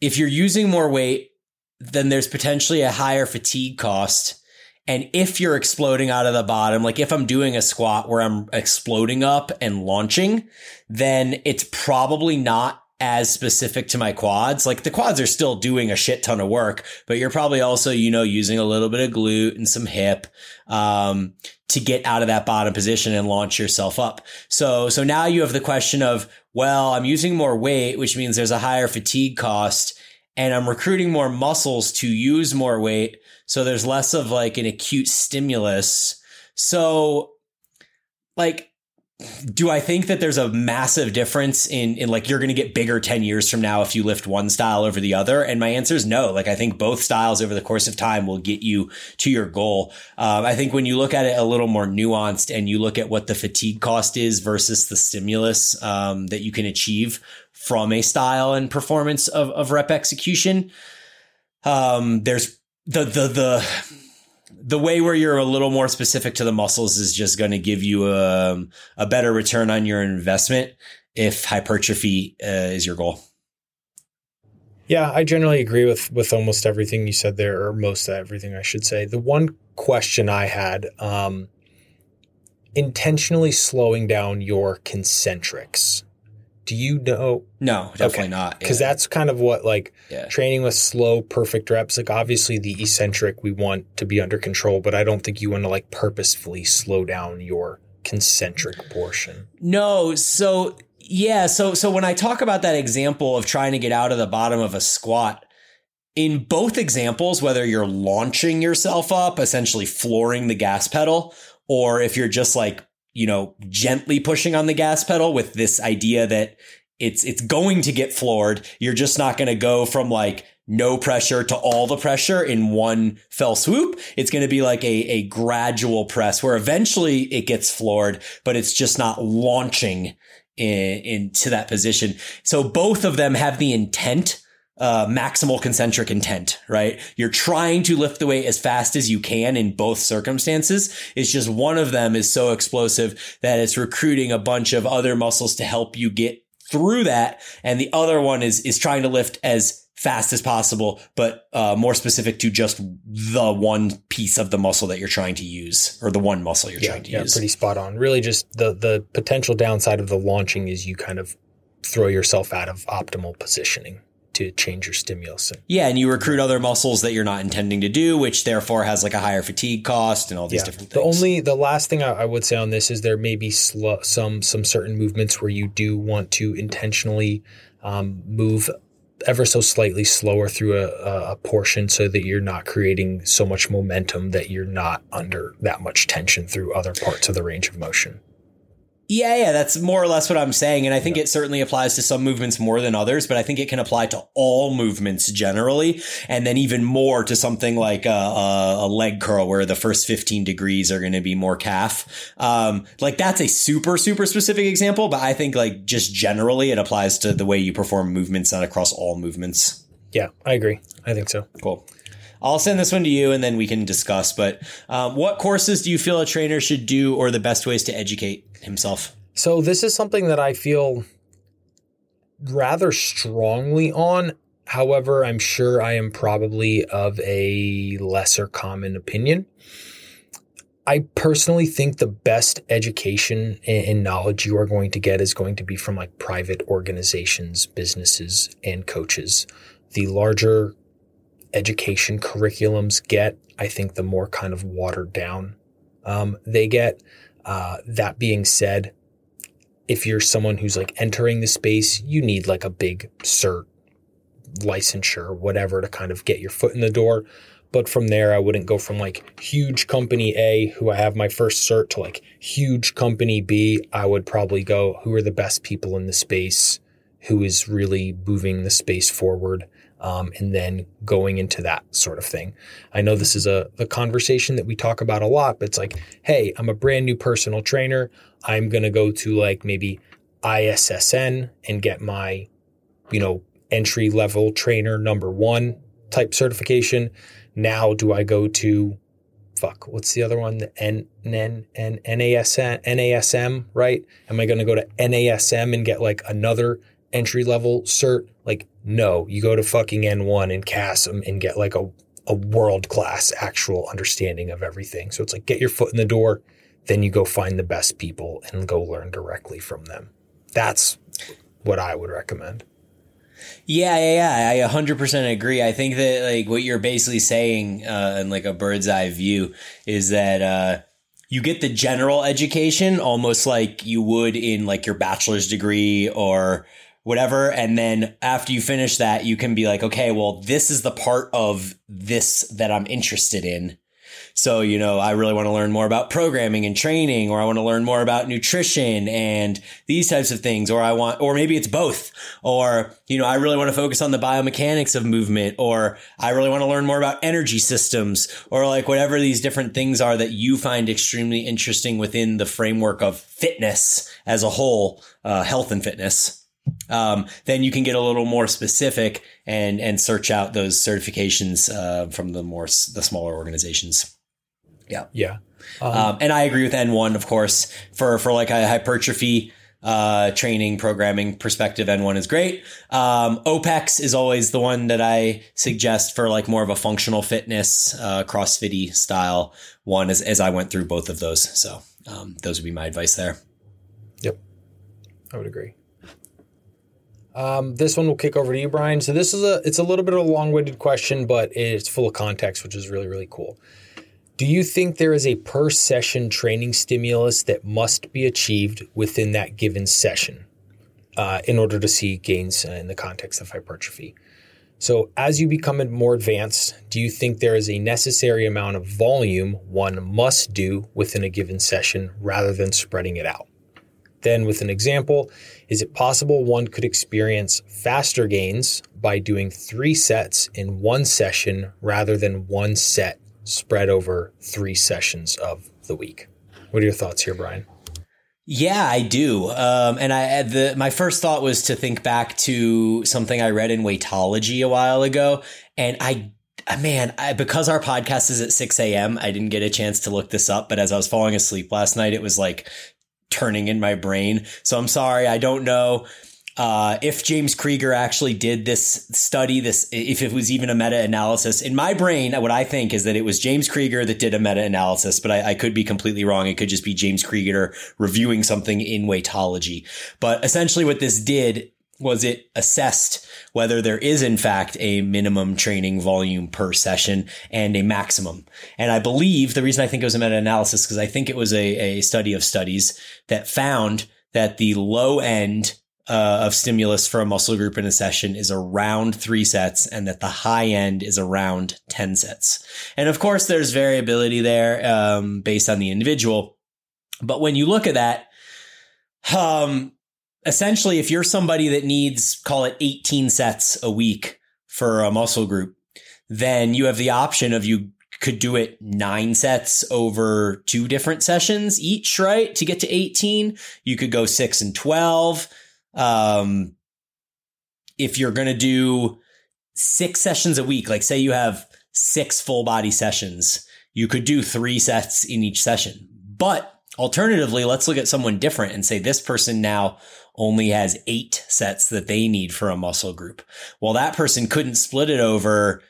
if you're using more weight, then there's potentially a higher fatigue cost. And if you're exploding out of the bottom, like if I'm doing a squat where I'm exploding up and launching, then it's probably not as specific to my quads. Like the quads are still doing a shit ton of work, but you're probably also, you know, using a little bit of glute and some hip, um, to get out of that bottom position and launch yourself up. So, so now you have the question of, well, I'm using more weight, which means there's a higher fatigue cost and I'm recruiting more muscles to use more weight. So there's less of like an acute stimulus. So like, do I think that there's a massive difference in, in like you're going to get bigger 10 years from now if you lift one style over the other? And my answer is no. Like I think both styles over the course of time will get you to your goal. Um, I think when you look at it a little more nuanced and you look at what the fatigue cost is versus the stimulus um, that you can achieve from a style and performance of, of rep execution, um, there's the, the, the, the way where you're a little more specific to the muscles is just going to give you a, um, a better return on your investment if hypertrophy uh, is your goal. Yeah, I generally agree with with almost everything you said there, or most everything I should say. The one question I had, um, intentionally slowing down your concentrics do you know? No, definitely okay. not. Because yeah. that's kind of what like yeah. training with slow, perfect reps. Like obviously the eccentric we want to be under control, but I don't think you want to like purposefully slow down your concentric portion. No, so yeah, so so when I talk about that example of trying to get out of the bottom of a squat, in both examples, whether you're launching yourself up, essentially flooring the gas pedal, or if you're just like you know, gently pushing on the gas pedal with this idea that it's, it's going to get floored. You're just not going to go from like no pressure to all the pressure in one fell swoop. It's going to be like a, a gradual press where eventually it gets floored, but it's just not launching in, into that position. So both of them have the intent uh, maximal concentric intent, right? You're trying to lift the weight as fast as you can in both circumstances. It's just one of them is so explosive that it's recruiting a bunch of other muscles to help you get through that. And the other one is, is trying to lift as fast as possible, but uh, more specific to just the one piece of the muscle that you're trying to use or the one muscle you're yeah, trying to use. yeah, use. Pretty spot on. Really just the, the potential downside of the launching is you kind of throw yourself out of optimal positioning to change your stimulus. Yeah, and you recruit other muscles that you're not intending to do, which therefore has like a higher fatigue cost and all these yeah. different things. The only the last thing I, I would say on this is there may be sl- some some certain movements where you do want to intentionally um, move ever so slightly slower through a, a, portion so that you're not creating so much momentum that you're not under that much tension through other parts of the range of motion. Yeah, yeah, that's more or less what I'm saying. And I think yeah. it certainly applies to some movements more than others, but I think it can apply to all movements generally. And then even more to something like a, a, a leg curl where the first 15 degrees are going to be more calf. Um, like that's a super, super specific example, but I think like just generally it applies to the way you perform movements, not across all movements. Yeah, I agree. I think so. Cool. I'll send this one to you and then we can discuss. But um, what courses do you feel a trainer should do or the best ways to educate himself? So, this is something that I feel rather strongly on. However, I'm sure I am probably of a lesser common opinion. I personally think the best education and knowledge you are going to get is going to be from like private organizations, businesses, and coaches. The larger education curriculums get, I think the more kind of watered down um, they get. Uh, that being said, if you're someone who's like entering the space, you need like a big cert, licensure, whatever to kind of get your foot in the door. But from there, I wouldn't go from like huge company A, who I have my first cert, to like huge company B. I would probably go, who are the best people in the space? Who is really moving the space forward? Um, and then going into that sort of thing. I know this is a the conversation that we talk about a lot, but it's like, hey, I'm a brand new personal trainer. I'm gonna go to like maybe ISSA and get my, you know, entry level trainer number one type certification. Now, do I go to fuck? What's the other one? The N N N NASM NASM, right? Am I to go to NASM and get like another entry level cert? No, you go to fucking N1 and CASM and get like a, a world class actual understanding of everything. So it's like get your foot in the door, then you go find the best people and go learn directly from them. That's what I would recommend. Yeah, yeah, yeah. I 100% agree. I think that like what you're basically saying uh, in like a bird's eye view is that uh, you get the general education almost like you would in like your bachelor's degree or whatever. And then after you finish that, you can be like, okay, well, this is the part of this that I'm interested in. So, you know, I really want to learn more about programming and training, or I want to learn more about nutrition and these types of things, or I want, or maybe it's both, or, you know, I really want to focus on the biomechanics of movement, or I really want to learn more about energy systems, or like whatever these different things are that you find extremely interesting within the framework of fitness as a whole, uh, health and fitness um, then you can get a little more specific and and search out those certifications uh, from the more the smaller organizations. Yeah, yeah, um, um, and I agree with N1, of course, for for like a hypertrophy uh, training programming perspective. N1 is great. Um, OPEX is always the one that I suggest for like more of a functional fitness, uh, CrossFitty style one as, as I went through both of those. So, um, those would be my advice there. Yep. I would agree. Um, this one will kick over to you, Bryan. So this is a it's a little bit of a long-winded question, but it's full of context, which is really really cool. Do you think there is a per session training stimulus that must be achieved within that given session uh, in order to see gains in the context of hypertrophy? So, as you become more advanced, do you think there is a necessary amount of volume one must do within a given session rather than spreading it out? Then, with an example, is it possible one could experience faster gains by doing three sets in one session rather than one set spread over three sessions of the week? What are your thoughts here, Bryan? Yeah, I do. Um, and I the my first thought was to think back to something I read in Weightology a while ago, and I man, I, because our podcast is at 6 a.m., I didn't get a chance to look this up. But as I was falling asleep last night, it was like turning in my brain. So I'm sorry, I don't know uh, if James Krieger actually did this study, this if it was even a meta analysis. In my brain, what I think is that it was James Krieger that did a meta analysis, but I, I, could be completely wrong. It could just be James Krieger reviewing something in Weightology. But essentially, what this did was it assessed whether there is in fact a minimum training volume per session and a maximum. And I believe the reason I think it was a meta-analysis because I think it was a, a study of studies that found that the low end uh, of stimulus for a muscle group in a session is around three sets and that the high end is around 10 sets. And of course, there's variability there um, based on the individual. But when you look at that, um, essentially, if you're somebody that needs, call it 18 sets a week for a muscle group, then you have the option of you could do it nine sets over two different sessions each, right? To get to 18, you could go six and 12. Um, if you're going to do six sessions a week, like say you have six full body sessions, you could do three sets in each session. But alternatively, let's look at someone different and say this person now only has eight sets that they need for a muscle group. Well, that person couldn't split it over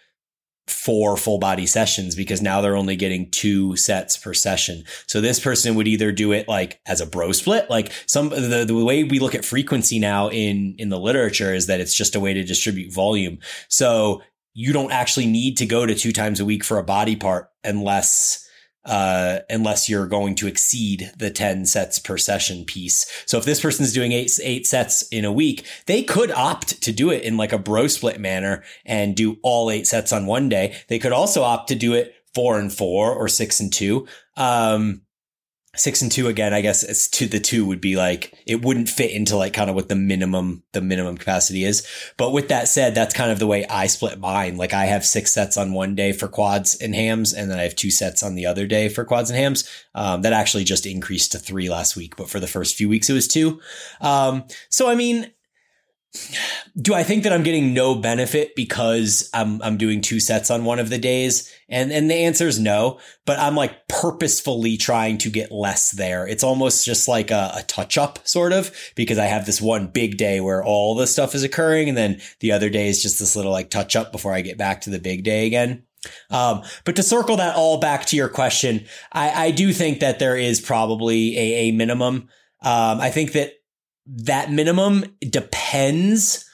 four full body sessions because now they're only getting two sets per session. So this person would either do it like as a bro split, like some the, the way we look at frequency now in in the literature is that it's just a way to distribute volume. So you don't actually need to go to two times a week for a body part unless uh, unless you're going to exceed the 10 sets per session piece. So if this person's doing eight, eight sets in a week, they could opt to do it in like a bro split manner and do all eight sets on one day. They could also opt to do it four and four or six and two. Um, six and two again, I guess it's to the two would be like, it wouldn't fit into like kind of what the minimum, the minimum capacity is. But with that said, that's kind of the way I split mine. Like I have six sets on one day for quads and hams, and then I have two sets on the other day for quads and hams. Um, that actually just increased to three last week, but for the first few weeks it was two. Um, so I mean, do I think that I'm getting no benefit because I'm I'm doing two sets on one of the days? And and the answer is no, but I'm like purposefully trying to get less there. It's almost just like a, a touch up sort of because I have this one big day where all the stuff is occurring and then the other day is just this little like touch up before I get back to the big day again. Um, but to circle that all back to your question, I, I do think that there is probably a, a minimum. Um, I think that that minimum depends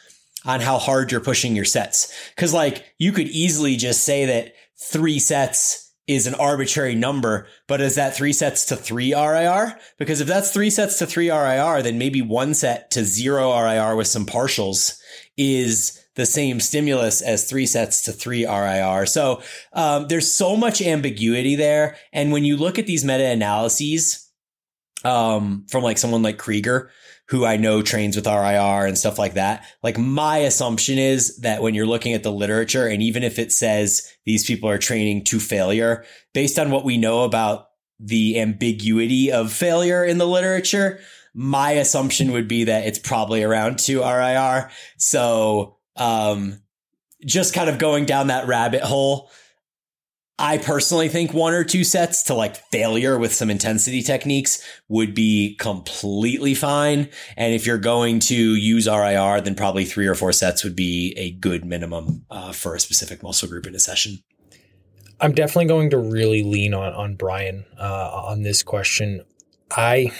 on how hard you're pushing your sets. Cause like you could easily just say that three sets is an arbitrary number, but is that three sets to three RIR? Because if that's three sets to three RIR, then maybe one set to zero RIR with some partials is the same stimulus as three sets to three RIR. So um, there's so much ambiguity there. And when you look at these meta analyses um, from like someone like Krieger, who I know trains with RIR and stuff like that. Like my assumption is that when you're looking at the literature and even if it says these people are training to failure, based on what we know about the ambiguity of failure in the literature, my assumption would be that it's probably around two RIR. So, um, just kind of going down that rabbit hole I personally think one or two sets to like failure with some intensity techniques would be completely fine. And if you're going to use RIR, then probably three or four sets would be a good minimum uh, for a specific muscle group in a session. I'm definitely going to really lean on on Bryan uh, on this question. I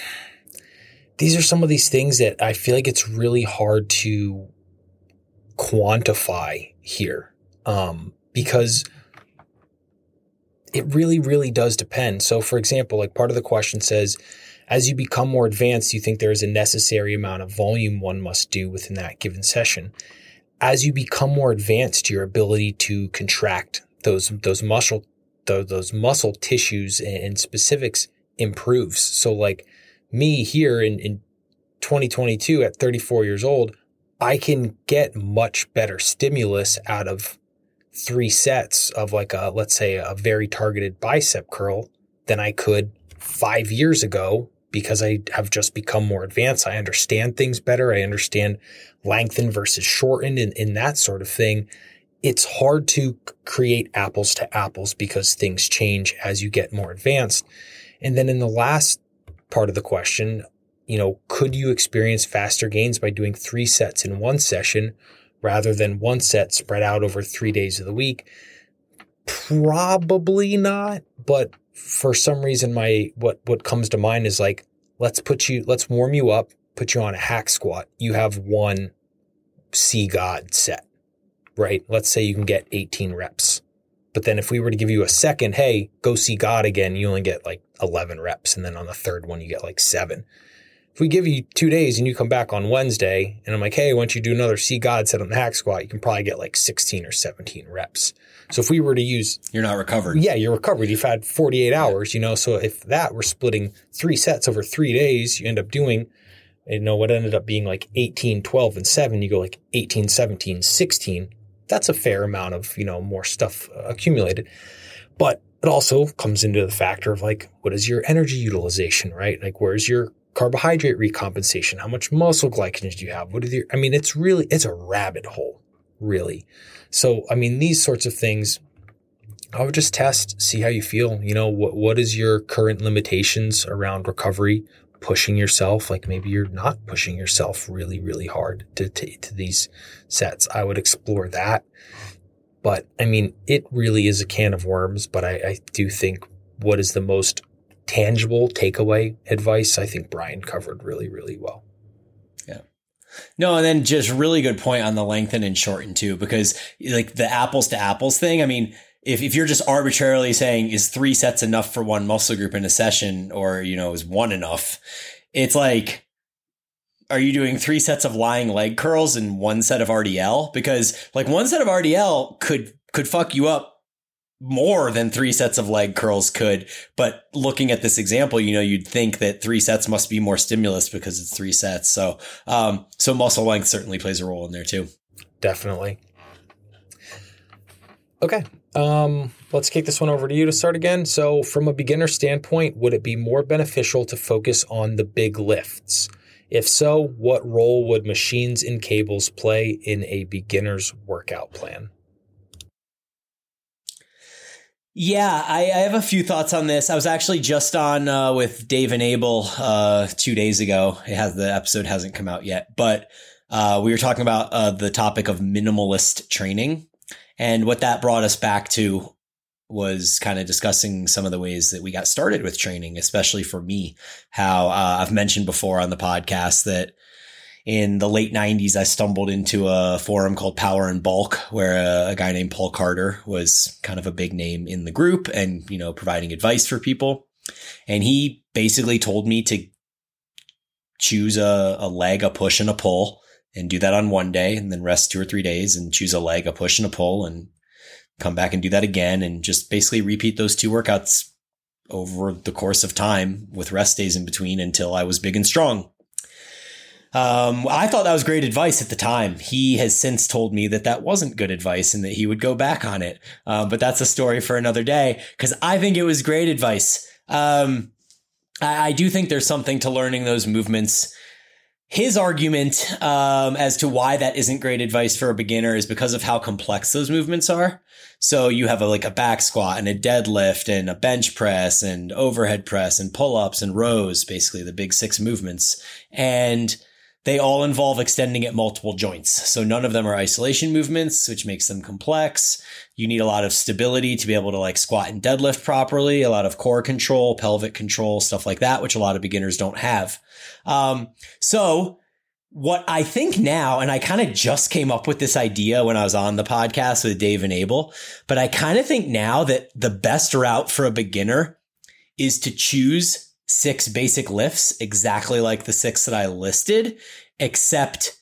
these are some of these things that I feel like it's really hard to quantify here um, because it really, really does depend. So, for example, like part of the question says, as you become more advanced, you think there is a necessary amount of volume one must do within that given session. As you become more advanced, your ability to contract those those muscle those, those muscle tissues and specifics improves. So, like me here in, in 2022 at 34 years old, I can get much better stimulus out of three sets of like a, let's say a very targeted bicep curl than I could five years ago because I have just become more advanced. I understand things better. I understand lengthen versus shortened and, and that sort of thing. It's hard to create apples to apples because things change as you get more advanced. And then in the last part of the question, you know, could you experience faster gains by doing three sets in one session rather than one set spread out over three days of the week? Probably not, but for some reason, my what what comes to mind is like, let's put you, let's warm you up, put you on a hack squat. You have one see God set, right? Let's say you can get 18 reps. But then if we were to give you a second, hey, go see God again, you only get like 11 reps. And then on the third one, you get like seven. If we give you two days and you come back on Wednesday and I'm like, hey, once you do another see God set on the hack squat, you can probably get like 16 or 17 reps. So if we were to use, you're not recovered. Yeah, you're recovered. You've had 48 hours, you know. So if that we're splitting three sets over three days, you end up doing, you know, what ended up being like 18, 12, and seven, you go like 18, 17, 16. That's a fair amount of, you know, more stuff accumulated. But it also comes into the factor of like, what is your energy utilization, right? Like, where's your carbohydrate recompensation, how much muscle glycogen do you have? What are the, I mean, it's really, it's a rabbit hole, really. So, I mean, these sorts of things, I would just test, see how you feel. You know, what, what is your current limitations around recovery, pushing yourself? Like maybe you're not pushing yourself really, really hard to, to, to these sets. I would explore that. But I mean, it really is a can of worms, but I, I do think what is the most tangible takeaway advice, I think Bryan covered really, really well. Yeah. No, and then just really good point on the lengthen and shorten too, because like the apples to apples thing. I mean, if, if you're just arbitrarily saying is three sets enough for one muscle group in a session or, you know, is one enough? It's like, are you doing three sets of lying leg curls and one set of RDL? Because like one set of RDL could, could fuck you up more than three sets of leg curls could. But looking at this example, you know, you'd think that three sets must be more stimulus because it's three sets. So, um, so muscle length certainly plays a role in there too. Definitely. Okay. Um, let's kick this one over to you to start again. So, from a beginner standpoint, would it be more beneficial to focus on the big lifts? If so, what role would machines and cables play in a beginner's workout plan? Yeah, I, I, have a few thoughts on this. I was actually just on uh, with Dave and Abel uh, two days ago. It has the episode hasn't come out yet, but uh, we were talking about uh, the topic of minimalist training, and what that brought us back to was kind of discussing some of the ways that we got started with training, especially for me. How uh, I've mentioned before on the podcast that in the late 90s, I stumbled into a forum called Power and Bulk, where a, a, guy named Paul Carter was kind of a big name in the group and, you know, providing advice for people. And he basically told me to choose a, a leg, a push, and a pull, and do that on one day, and then rest two or three days and choose a leg, a push, and a pull, and come back and do that again, and just basically repeat those two workouts over the course of time with rest days in between until I was big and strong. Um, I thought that was great advice at the time. He has since told me that that wasn't good advice and that he would go back on it. Uh, but that's a story for another day because I think it was great advice. Um, I, I, do think there's something to learning those movements. His argument um, as to why that isn't great advice for a beginner is because of how complex those movements are. So you have a, like a back squat and a deadlift and a bench press and overhead press and pull ups and rows, basically the big six movements. And they all involve extending at multiple joints. So none of them are isolation movements, which makes them complex. You need a lot of stability to be able to like squat and deadlift properly, a lot of core control, pelvic control, stuff like that, which a lot of beginners don't have. Um, so what I think now, and I kind of just came up with this idea when I was on the podcast with Dave and Abel, but I kind of think now that the best route for a beginner is to choose six basic lifts, exactly like the six that I listed, except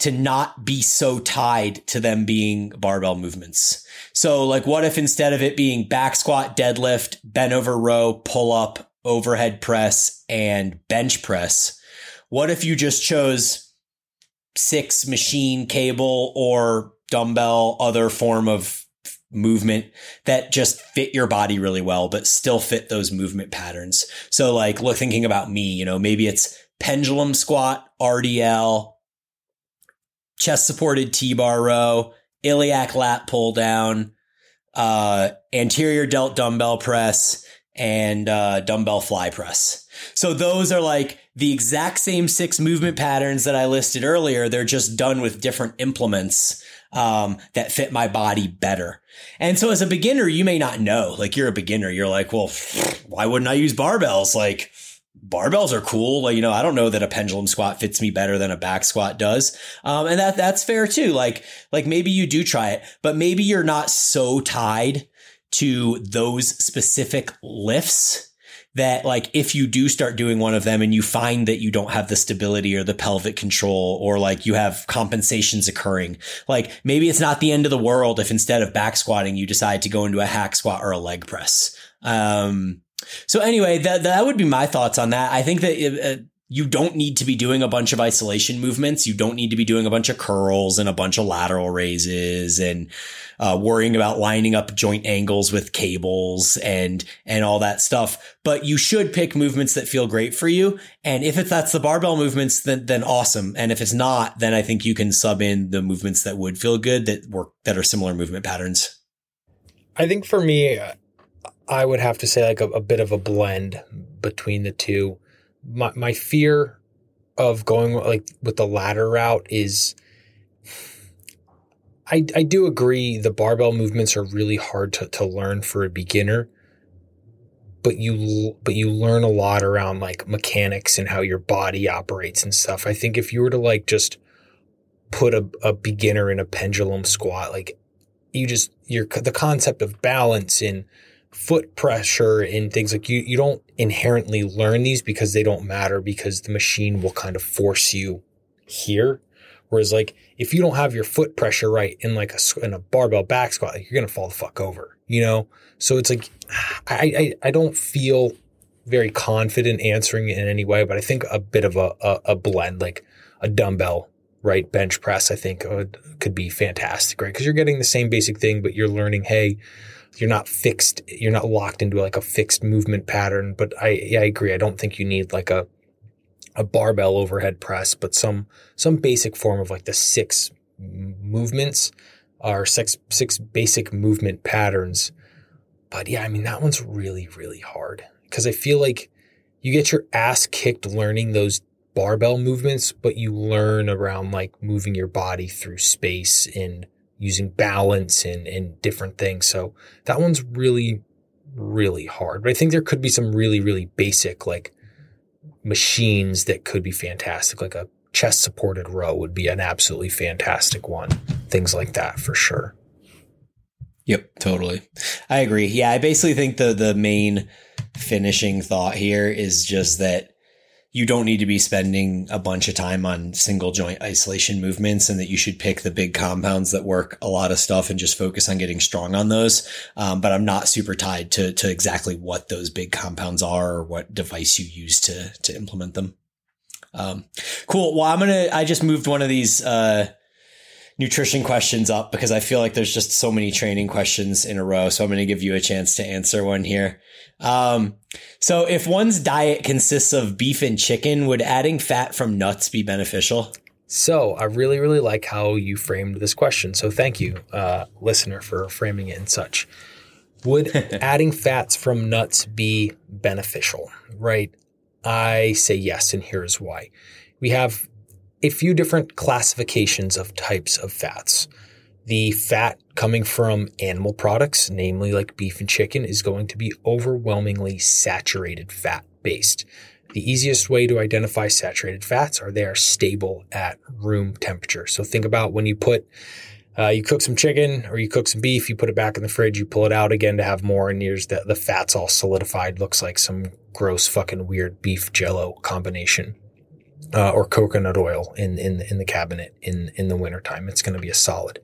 to not be so tied to them being barbell movements. So like what if instead of it being back squat, deadlift, bent over row, pull up, overhead press, and bench press, what if you just chose six machine cable or dumbbell, other form of movement that just fit your body really well, but still fit those movement patterns. So like, look, thinking about me, you know, maybe it's pendulum squat, RDL, chest supported T-bar row, iliac lat pull down, uh, anterior delt dumbbell press, and uh, dumbbell fly press. So those are like the exact same six movement patterns that I listed earlier. They're just done with different implements um, that fit my body better. And so as a beginner, you may not know. Like you're a beginner, you're like, well, why wouldn't I use barbells? Like barbells are cool. Like, you know, I don't know that a pendulum squat fits me better than a back squat does. Um, and that, that's fair too. Like, like maybe you do try it, but maybe you're not so tied to those specific lifts that like if you do start doing one of them and you find that you don't have the stability or the pelvic control or like you have compensations occurring, like maybe it's not the end of the world if instead of back squatting, you decide to go into a hack squat or a leg press. Um, so anyway, that, that would be my thoughts on that. I think that it, uh, you don't need to be doing a bunch of isolation movements. You don't need to be doing a bunch of curls and a bunch of lateral raises and uh, worrying about lining up joint angles with cables and and all that stuff. But you should pick movements that feel great for you. And if it's that's the barbell movements, then then awesome. And if it's not, then I think you can sub in the movements that would feel good that work that are similar movement patterns. I think for me, I would have to say like a, a bit of a blend between the two my my fear of going like with the latter route is I I do agree the barbell movements are really hard to, to learn for a beginner but you but you learn a lot around like mechanics and how your body operates and stuff. I think if you were to like just put a, a beginner in a pendulum squat. Like you just, you're the concept of balance and foot pressure and things like you, you don't inherently learn these because they don't matter because the machine will kind of force you here. Whereas like if you don't have your foot pressure right in like a, in a barbell back squat, like you're going to fall the fuck over, you know? So it's like, I, I, I don't feel very confident answering in any way, but I think a bit of a, a, a blend, like a dumbbell right bench press, I think would, could be fantastic, right? Because you're getting the same basic thing, but you're learning, hey, you're not fixed, you're not locked into like a fixed movement pattern. But I, yeah, I agree. I don't think you need like a a barbell overhead press, but some some basic form of like the six movements or six six basic movement patterns. But yeah, I mean that one's really really hard because I feel like you get your ass kicked learning those barbell movements, but you learn around like moving your body through space and using balance and, and different things. So that one's really, really hard. But I think there could be some really, really basic like machines that could be fantastic. Like a chest supported row would be an absolutely fantastic one. Things like that for sure. Yep, totally. I agree. Yeah, I basically think the the main finishing thought here is just that you don't need to be spending a bunch of time on single joint isolation movements and that you should pick the big compounds that work a lot of stuff and just focus on getting strong on those. Um, but I'm not super tied to, to exactly what those big compounds are or what device you use to, to implement them. Um, cool. Well, I'm going to, I just moved one of these, uh, nutrition questions up because I feel like there's just so many training questions in a row. So I'm going to give you a chance to answer one here. Um, so if one's diet consists of beef and chicken, would adding fat from nuts be beneficial? So I really, really like how you framed this question. So thank you, uh, listener, for framing it in such. Would adding fats from nuts be beneficial? Right. I say yes, and here's why. We have a few different classifications of types of fats. The fat coming from animal products, namely like beef and chicken, is going to be overwhelmingly saturated fat based. The easiest way to identify saturated fats are they are stable at room temperature. So think about when you put uh, you cook some chicken or you cook some beef, you put it back in the fridge, you pull it out again to have more, and there's the, the fat's all solidified, looks like some gross fucking weird beef jello combination uh, or coconut oil in, in, in the cabinet in, in the wintertime. It's going to be a solid.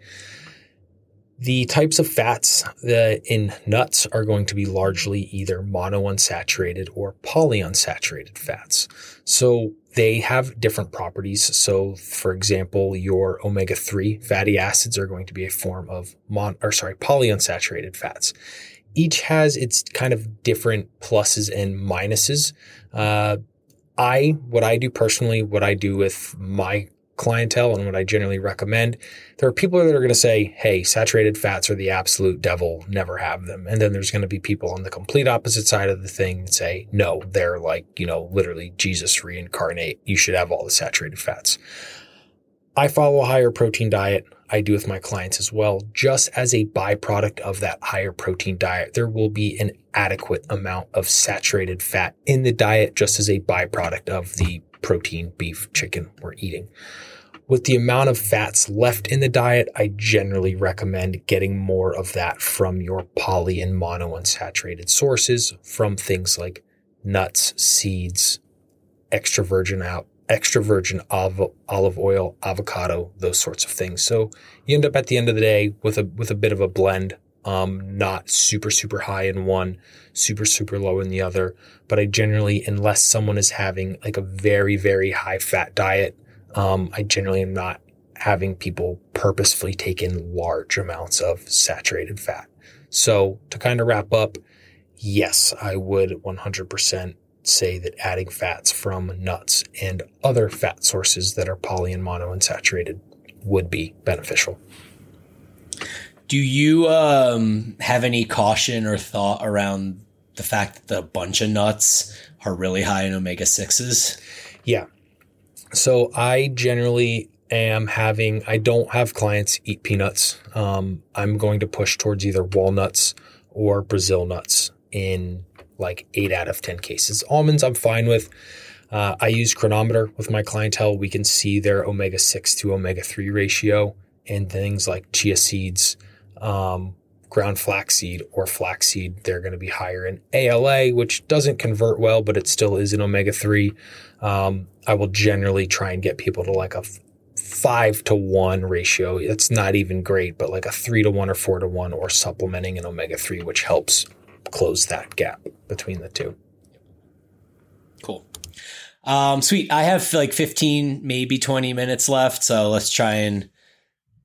The types of fats in nuts are going to be largely either monounsaturated or polyunsaturated fats. So they have different properties. So, for example, your omega 3 fatty acids are going to be a form of mon, or sorry, polyunsaturated fats. Each has its kind of different pluses and minuses. Uh, I, what I do personally, what I do with my clientele and what I generally recommend, there are people that are going to say, Hey, saturated fats are the absolute devil. Never have them. And then there's going to be people on the complete opposite side of the thing that say, no, they're like, you know, literally Jesus reincarnate. You should have all the saturated fats. I follow a higher protein diet. I do with my clients as well. Just as a byproduct of that higher protein diet, there will be an adequate amount of saturated fat in the diet, just as a byproduct of the protein beef, chicken we're eating. With the amount of fats left in the diet, I generally recommend getting more of that from your poly and monounsaturated sources from things like nuts, seeds, extra virgin out, extra virgin olive oil, avocado, those sorts of things. So you end up at the end of the day with a with a bit of a blend. Um, not super super high in one, super super low in the other. But I generally, unless someone is having like a very very high fat diet, um, I generally am not having people purposefully take in large amounts of saturated fat. So to kind of wrap up, yes, I would 100% say that adding fats from nuts and other fat sources that are poly and monounsaturated would be beneficial. Do you um, have any caution or thought around the fact that a bunch of nuts are really high in omega 6s? Yeah. So I generally am having, I don't have clients eat peanuts. Um, I'm going to push towards either walnuts or Brazil nuts in like eight out of 10 cases. Almonds, I'm fine with. Uh, I use Cronometer with my clientele. We can see their omega 6 to omega 3 ratio and things like chia seeds, um, ground flaxseed, or flaxseed. They're going to be higher in ALA, which doesn't convert well, but it still is an omega 3. Um, I will generally try and get people to like a five to one ratio. It's not even great, but like a three to one or four to one, or supplementing an omega 3, which helps close that gap between the two. Cool. Um, sweet. I have like 15, maybe 20 minutes left. So let's try and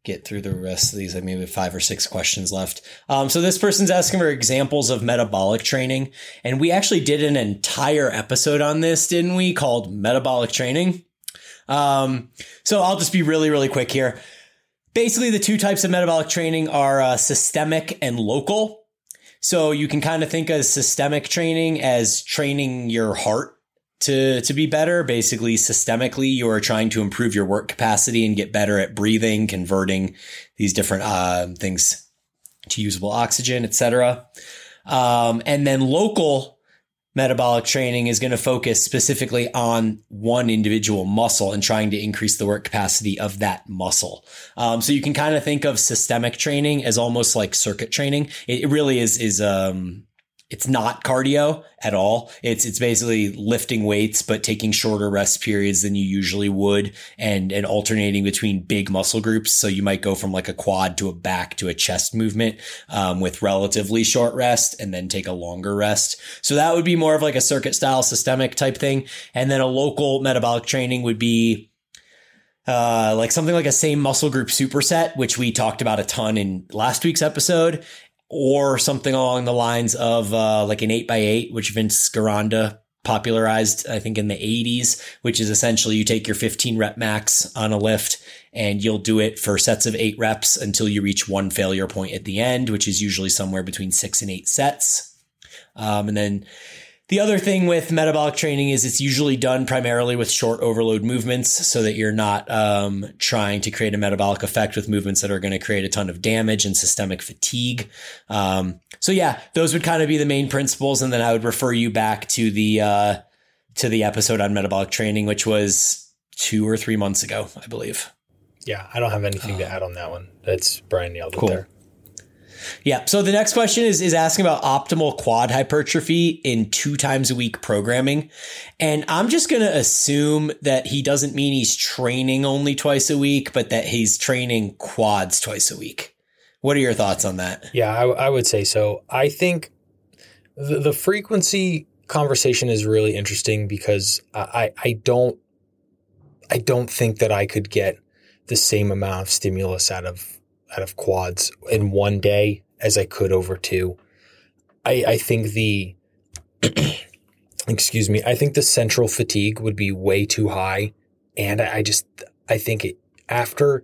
get through the rest of these. Like maybe five or six questions left. Um, so this person's asking for examples of metabolic training. And we actually did an entire episode on this, didn't we? Called metabolic training. Um, so I'll just be really, really quick here. Basically, the two types of metabolic training are uh, systemic and local. So you can kind of think of systemic training as training your heart to, to be better. Basically, systemically, you are trying to improve your work capacity and get better at breathing, converting these different uh, things to usable oxygen, etc. Um, and then local metabolic training is going to focus specifically on one individual muscle and trying to increase the work capacity of that muscle. Um, so you can kind of think of systemic training as almost like circuit training. It, really is is um, it's not cardio at all. It's it's basically lifting weights, but taking shorter rest periods than you usually would, and and alternating between big muscle groups. So you might go from like a quad to a back to a chest movement um, with relatively short rest, and then take a longer rest. So that would be more of like a circuit style systemic type thing, and then a local metabolic training would be uh, like something like a same muscle group superset, which we talked about a ton in last week's episode or something along the lines of uh, like an 8x8, which Vince Gironda popularized, I think, in the 80s, which is essentially you take your 15 rep max on a lift and you'll do it for sets of eight reps until you reach one failure point at the end, which is usually somewhere between six and eight sets. Um, and then the other thing with metabolic training is it's usually done primarily with short overload movements so that you're not um, trying to create a metabolic effect with movements that are going to create a ton of damage and systemic fatigue. Um, so yeah, those would kind of be the main principles. And then I would refer you back to the, uh, to the episode on metabolic training, which was two or three months ago, I believe. Yeah, I don't have anything to add on that one. That's Bryan nailed cool. it there. Yeah. So the next question is is asking about optimal quad hypertrophy in two times a week programming. And I'm just going to assume that he doesn't mean he's training only twice a week, but that he's training quads twice a week. What are your thoughts on that? Yeah, I, I would say so. I think the, the frequency conversation is really interesting because I, I don't I don't think that I could get the same amount of stimulus out of out of quads in one day as I could over two. I, I think the, excuse me, I think the central fatigue would be way too high. And I, I just, I think it, after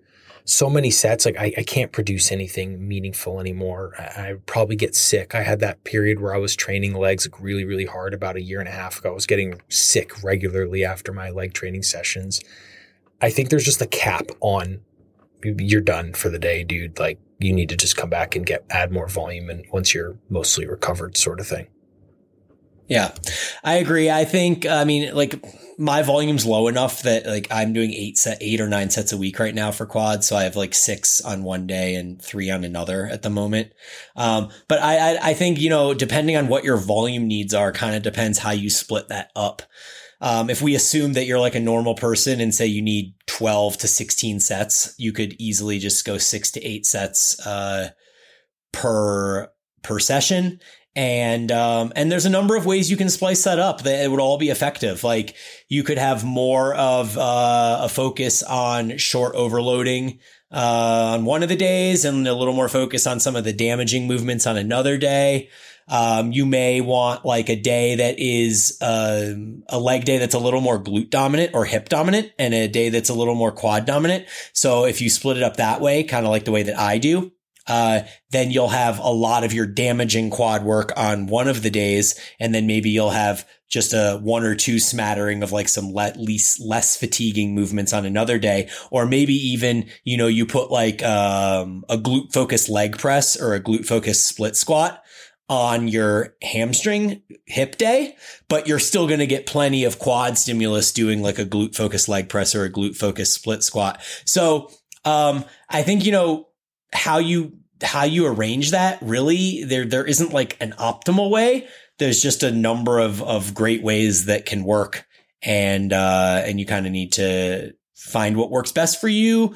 so many sets, like I, I can't produce anything meaningful anymore. I, I probably get sick. I had that period where I was training legs really, really hard about a year and a half ago. I was getting sick regularly after my leg training sessions. I think there's just a cap on you're done for the day, dude. Like you need to just come back and get add more volume and once you're mostly recovered sort of thing. Yeah. I agree. I think I mean like my volume's low enough that like I'm doing eight set eight or nine sets a week right now for quads. So I have like six on one day and three on another at the moment. Um, but I, I I think, you know, depending on what your volume needs are, kind of depends how you split that up. Um, if we assume that you're like a normal person and say you need 12 to 16 sets, you could easily just go six to eight sets, uh, per, per session. And, um, and there's a number of ways you can splice that up that it would all be effective. Like you could have more of, uh, a focus on short overloading, uh, on one of the days and a little more focus on some of the damaging movements on another day. Um, you may want like a day that is uh, a leg day that's a little more glute dominant or hip dominant, and a day that's a little more quad dominant. So if you split it up that way, kind of like the way that I do, uh, then you'll have a lot of your damaging quad work on one of the days, and then maybe you'll have just a one or two smattering of like some le- least less fatiguing movements on another day, or maybe even you know you put like um, a glute focused leg press or a glute focused split squat on your hamstring hip day, but you're still going to get plenty of quad stimulus doing like a glute focused leg press or a glute focused split squat. So, um, I think, you know, how you, how you arrange that really there, there isn't like an optimal way. There's just a number of, of great ways that can work. And, uh, and you kind of need to find what works best for you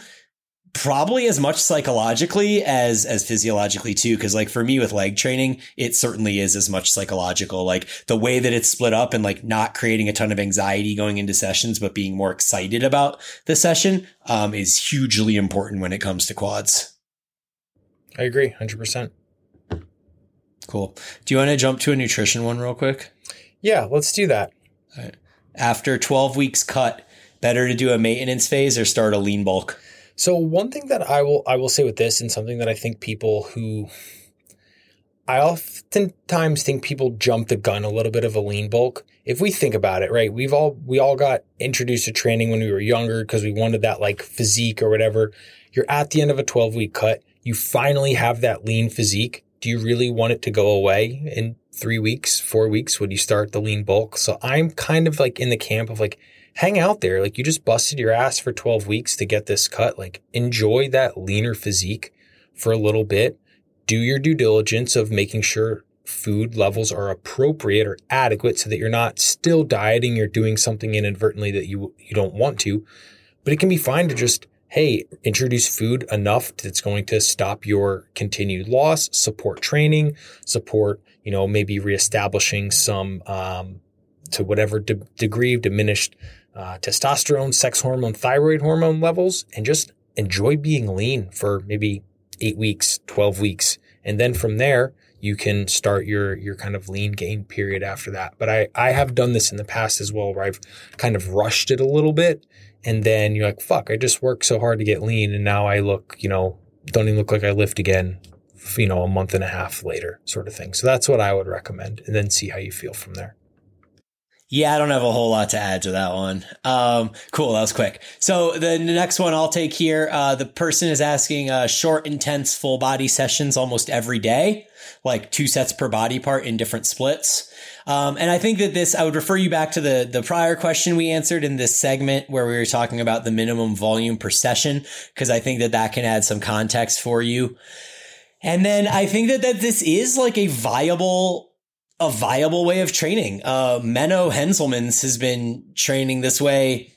probably as much psychologically as as physiologically too because like for me with leg training it certainly is as much psychological. Like the way that it's split up and like not creating a ton of anxiety going into sessions but being more excited about the session um, is hugely important when it comes to quads. I agree 100% cool. Do you want to jump to a nutrition one real quick? Yeah let's do that. Right. after 12 weeks cut better to do a maintenance phase or start a lean bulk so one thing that I will I will say with this, and something that I think people who I oftentimes think people jump the gun a little bit of a lean bulk. If we think about it, right, we've all we all got introduced to training when we were younger because we wanted that like physique or whatever. You're at the end of a 12 week cut. You finally have that lean physique. Do you really want it to go away in three weeks, four weeks when you start the lean bulk? So I'm kind of like in the camp of like, hang out there. Like you just busted your ass for 12 weeks to get this cut. Like enjoy that leaner physique for a little bit. Do your due diligence of making sure food levels are appropriate or adequate so that you're not still dieting or doing something inadvertently that you, you don't want to. But it can be fine to just, hey, introduce food enough that's going to stop your continued loss, support training, support, you know, maybe reestablishing some, um, to whatever de- degree diminished uh, testosterone, sex hormone, thyroid hormone levels, and just enjoy being lean for maybe eight weeks, 12 weeks. And then from there, you can start your, your kind of lean gain period after that. But I, I have done this in the past as well, where I've kind of rushed it a little bit. And then you're like, fuck, I just worked so hard to get lean. And now I look, you know, don't even look like I lift again, you know, a month and a half later sort of thing. So that's what I would recommend. And then see how you feel from there. Yeah, I don't have a whole lot to add to that one. Um, cool. That was quick. So the next one I'll take here, uh, the person is asking, uh, short, intense, full body sessions almost every day, like two sets per body part in different splits. Um, and I think that this, I would refer you back to the, the prior question we answered in this segment where we were talking about the minimum volume per session, because I think that that can add some context for you. And then I think that, that this is like a viable a viable way of training. Uh, Menno Henselmans has been training this way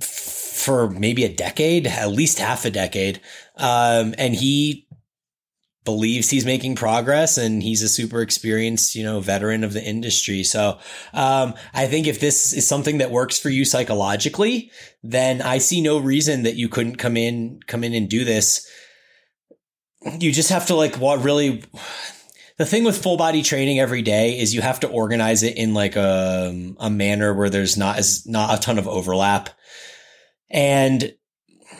f- for maybe a decade, at least half a decade. Um, and he believes he's making progress and he's a super experienced, you know, veteran of the industry. So, um, I think if this is something that works for you psychologically, then I see no reason that you couldn't come in, come in and do this. You just have to like what really the thing with full body training every day is you have to organize it in like a, a manner where there's not as not a ton of overlap. And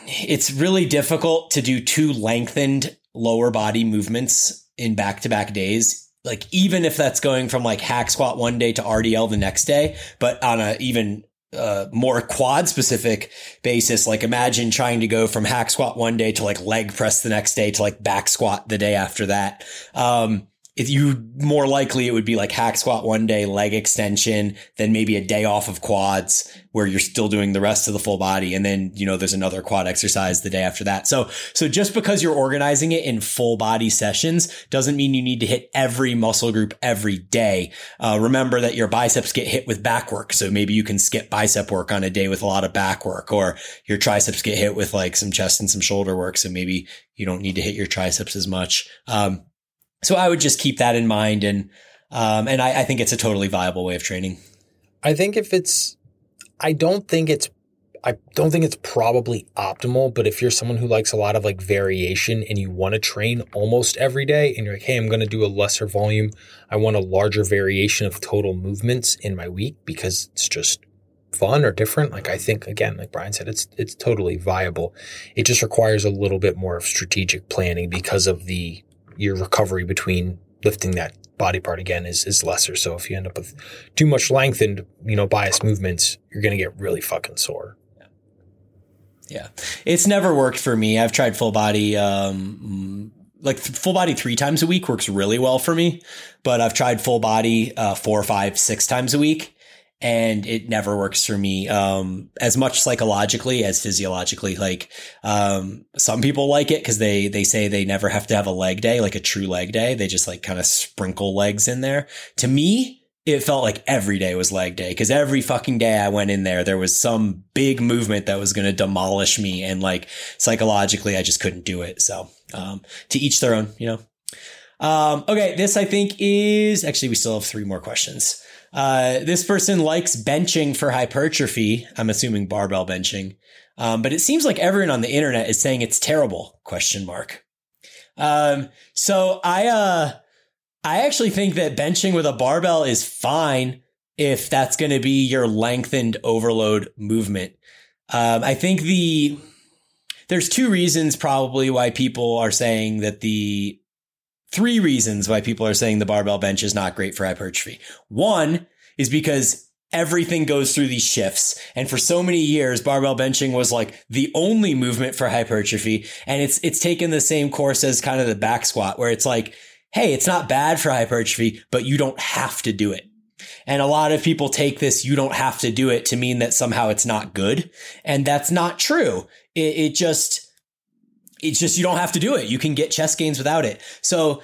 it's really difficult to do two lengthened lower body movements in back to back days. Like even if that's going from like hack squat one day to RDL the next day, but on a even uh, more quad specific basis, like imagine trying to go from hack squat one day to like leg press the next day to like back squat the day after that. Um, if you more likely it would be like hack squat one day, leg extension, then maybe a day off of quads where you're still doing the rest of the full body. And then, you know, there's another quad exercise the day after that. So, so just because you're organizing it in full body sessions doesn't mean you need to hit every muscle group every day. Uh, remember that your biceps get hit with back work. So maybe you can skip bicep work on a day with a lot of back work or your triceps get hit with like some chest and some shoulder work. So maybe you don't need to hit your triceps as much. Um, so I would just keep that in mind, and um, and I, I think it's a totally viable way of training. I think if it's, I don't think it's I don't think it's probably optimal, but if you're someone who likes a lot of like variation and you want to train almost every day and you're like, hey, I'm going to do a lesser volume, I want a larger variation of total movements in my week because it's just fun or different. Like I think again, like Bryan said, it's it's totally viable. It just requires a little bit more of strategic planning because of the your recovery between lifting that body part again is, is lesser. So if you end up with too much lengthened, you know, bias movements, you're going to get really fucking sore. Yeah. It's never worked for me. I've tried full body, um, like full body three times a week works really well for me, but I've tried full body uh, four, five, six times a week, and it never works for me. Um, as much psychologically as physiologically. Like, um, some people like it because they they say they never have to have a leg day, like a true leg day. They just like kind of sprinkle legs in there. To me, it felt like every day was leg day because every fucking day I went in there, there was some big movement that was going to demolish me. And like psychologically, I just couldn't do it. So, um, to each their own, you know. Um, okay. This I think is actually, we still have three more questions. Uh, this person likes benching for hypertrophy. I'm assuming barbell benching. Um, but it seems like everyone on the internet is saying it's terrible question mark. Um, so I, uh, I actually think that benching with a barbell is fine if that's going to be your lengthened overload movement. Um, I think the there's two reasons probably why people are saying that the three reasons why people are saying the barbell bench is not great for hypertrophy. One is because everything goes through these shifts. And for so many years, barbell benching was like the only movement for hypertrophy. And it's, it's taken the same course as kind of the back squat where it's like, hey, it's not bad for hypertrophy, but you don't have to do it. And a lot of people take this, you don't have to do it to mean that somehow it's not good. And that's not true. It, it just, it's just, you don't have to do it. You can get chest gains without it. So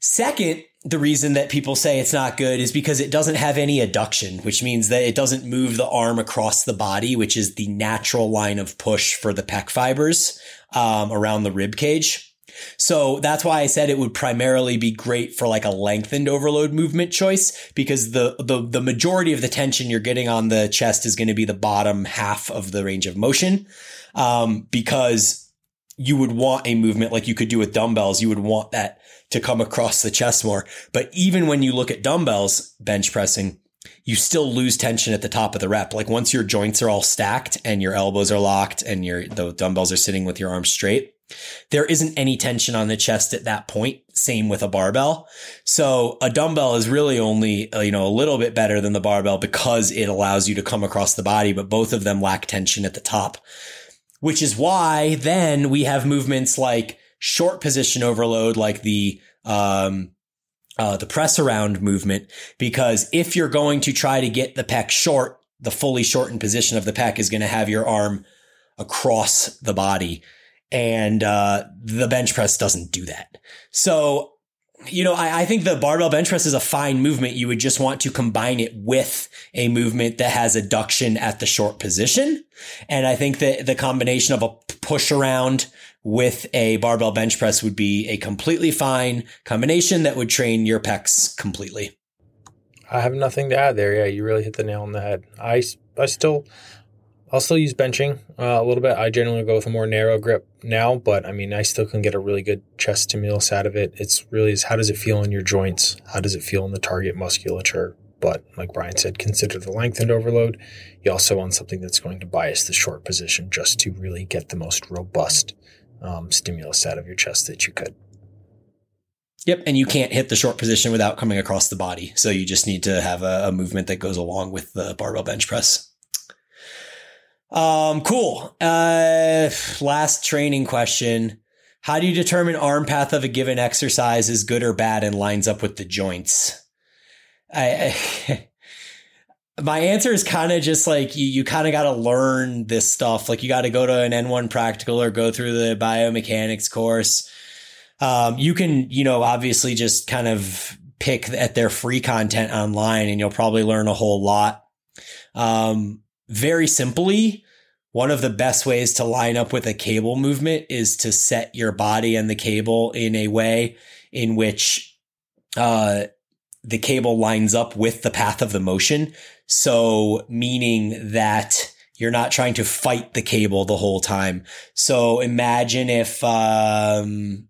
second, the reason that people say it's not good is because it doesn't have any adduction, which means that it doesn't move the arm across the body, which is the natural line of push for the pec fibers um, around the rib cage. So that's why I said it would primarily be great for like a lengthened overload movement choice because the, the, the majority of the tension you're getting on the chest is going to be the bottom half of the range of motion. Um, because you would want a movement like you could do with dumbbells. You would want that to come across the chest more. But even when you look at dumbbells bench pressing, you still lose tension at the top of the rep. Like once your joints are all stacked and your elbows are locked and your the dumbbells are sitting with your arms straight, there isn't any tension on the chest at that point. Same with a barbell. So a dumbbell is really only, uh, you know, a little bit better than the barbell because it allows you to come across the body, but both of them lack tension at the top, which is why then we have movements like short position overload, like the, um, uh, the press around movement, because if you're going to try to get the pec short, the fully shortened position of the pec is going to have your arm across the body and uh, the bench press doesn't do that. So, you know, I, I, think the barbell bench press is a fine movement. You would just want to combine it with a movement that has adduction at the short position. And I think that the combination of a push around with a barbell bench press would be a completely fine combination that would train your pecs completely. I have nothing to add there. Yeah, you really hit the nail on the head. I, I still, I'll still use benching uh, a little bit. I generally go with a more narrow grip now, but I mean, I still can get a really good chest stimulus out of it. It's really is how does it feel in your joints? How does it feel in the target musculature? But like Bryan said, consider the lengthened overload. You also want something that's going to bias the short position just to really get the most robust um, stimulus out of your chest that you could. Yep, and you can't hit the short position without coming across the body. So you just need to have a, a movement that goes along with the barbell bench press. Um, cool. Uh, last training question. How do you determine arm path of a given exercise is good or bad and lines up with the joints? I, I my answer is kind of just like you, you kind of got to learn this stuff. Like you got to go to an N1 practical or go through the biomechanics course. Um, you can, you know, obviously just kind of pick at their free content online and you'll probably learn a whole lot. Um, very simply, one of the best ways to line up with a cable movement is to set your body and the cable in a way in which uh, the cable lines up with the path of the motion. So, meaning that you're not trying to fight the cable the whole time. So, imagine if, um,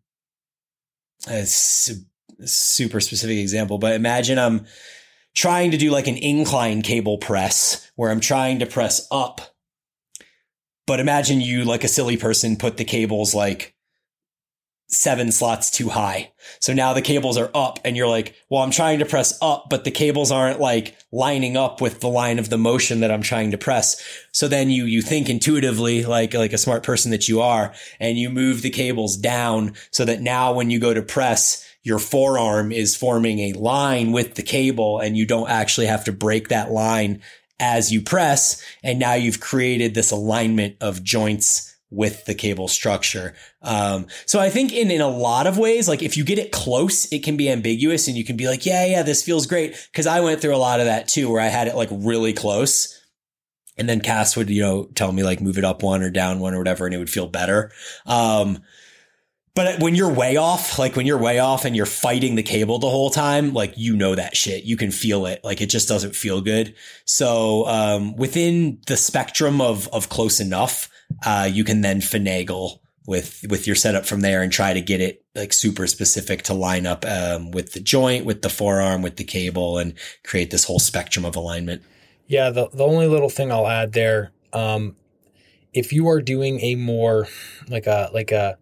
a super specific example, but imagine I'm trying to do like an incline cable press where I'm trying to press up. But imagine you, like a silly person, put the cables like seven slots too high. So now the cables are up and you're like, well, I'm trying to press up, but the cables aren't like lining up with the line of the motion that I'm trying to press. So then you, you think intuitively like, like a smart person that you are and you move the cables down so that now when you go to press, your forearm is forming a line with the cable and you don't actually have to break that line as you press. And now you've created this alignment of joints with the cable structure. Um, so I think in, in a lot of ways, like if you get it close, it can be ambiguous and you can be like, yeah, yeah, this feels great. Cause I went through a lot of that too, where I had it like really close. And then Cass would, you know, tell me like move it up one or down one or whatever, and it would feel better. Um, but when you're way off, like when you're way off and you're fighting the cable the whole time, like you know that shit. You can feel it. Like it just doesn't feel good. So um, within the spectrum of of close enough, uh, you can then finagle with with your setup from there and try to get it like super specific to line up um, with the joint, with the forearm, with the cable, and create this whole spectrum of alignment. Yeah, the the only little thing I'll add there, um, if you are doing a more like a like a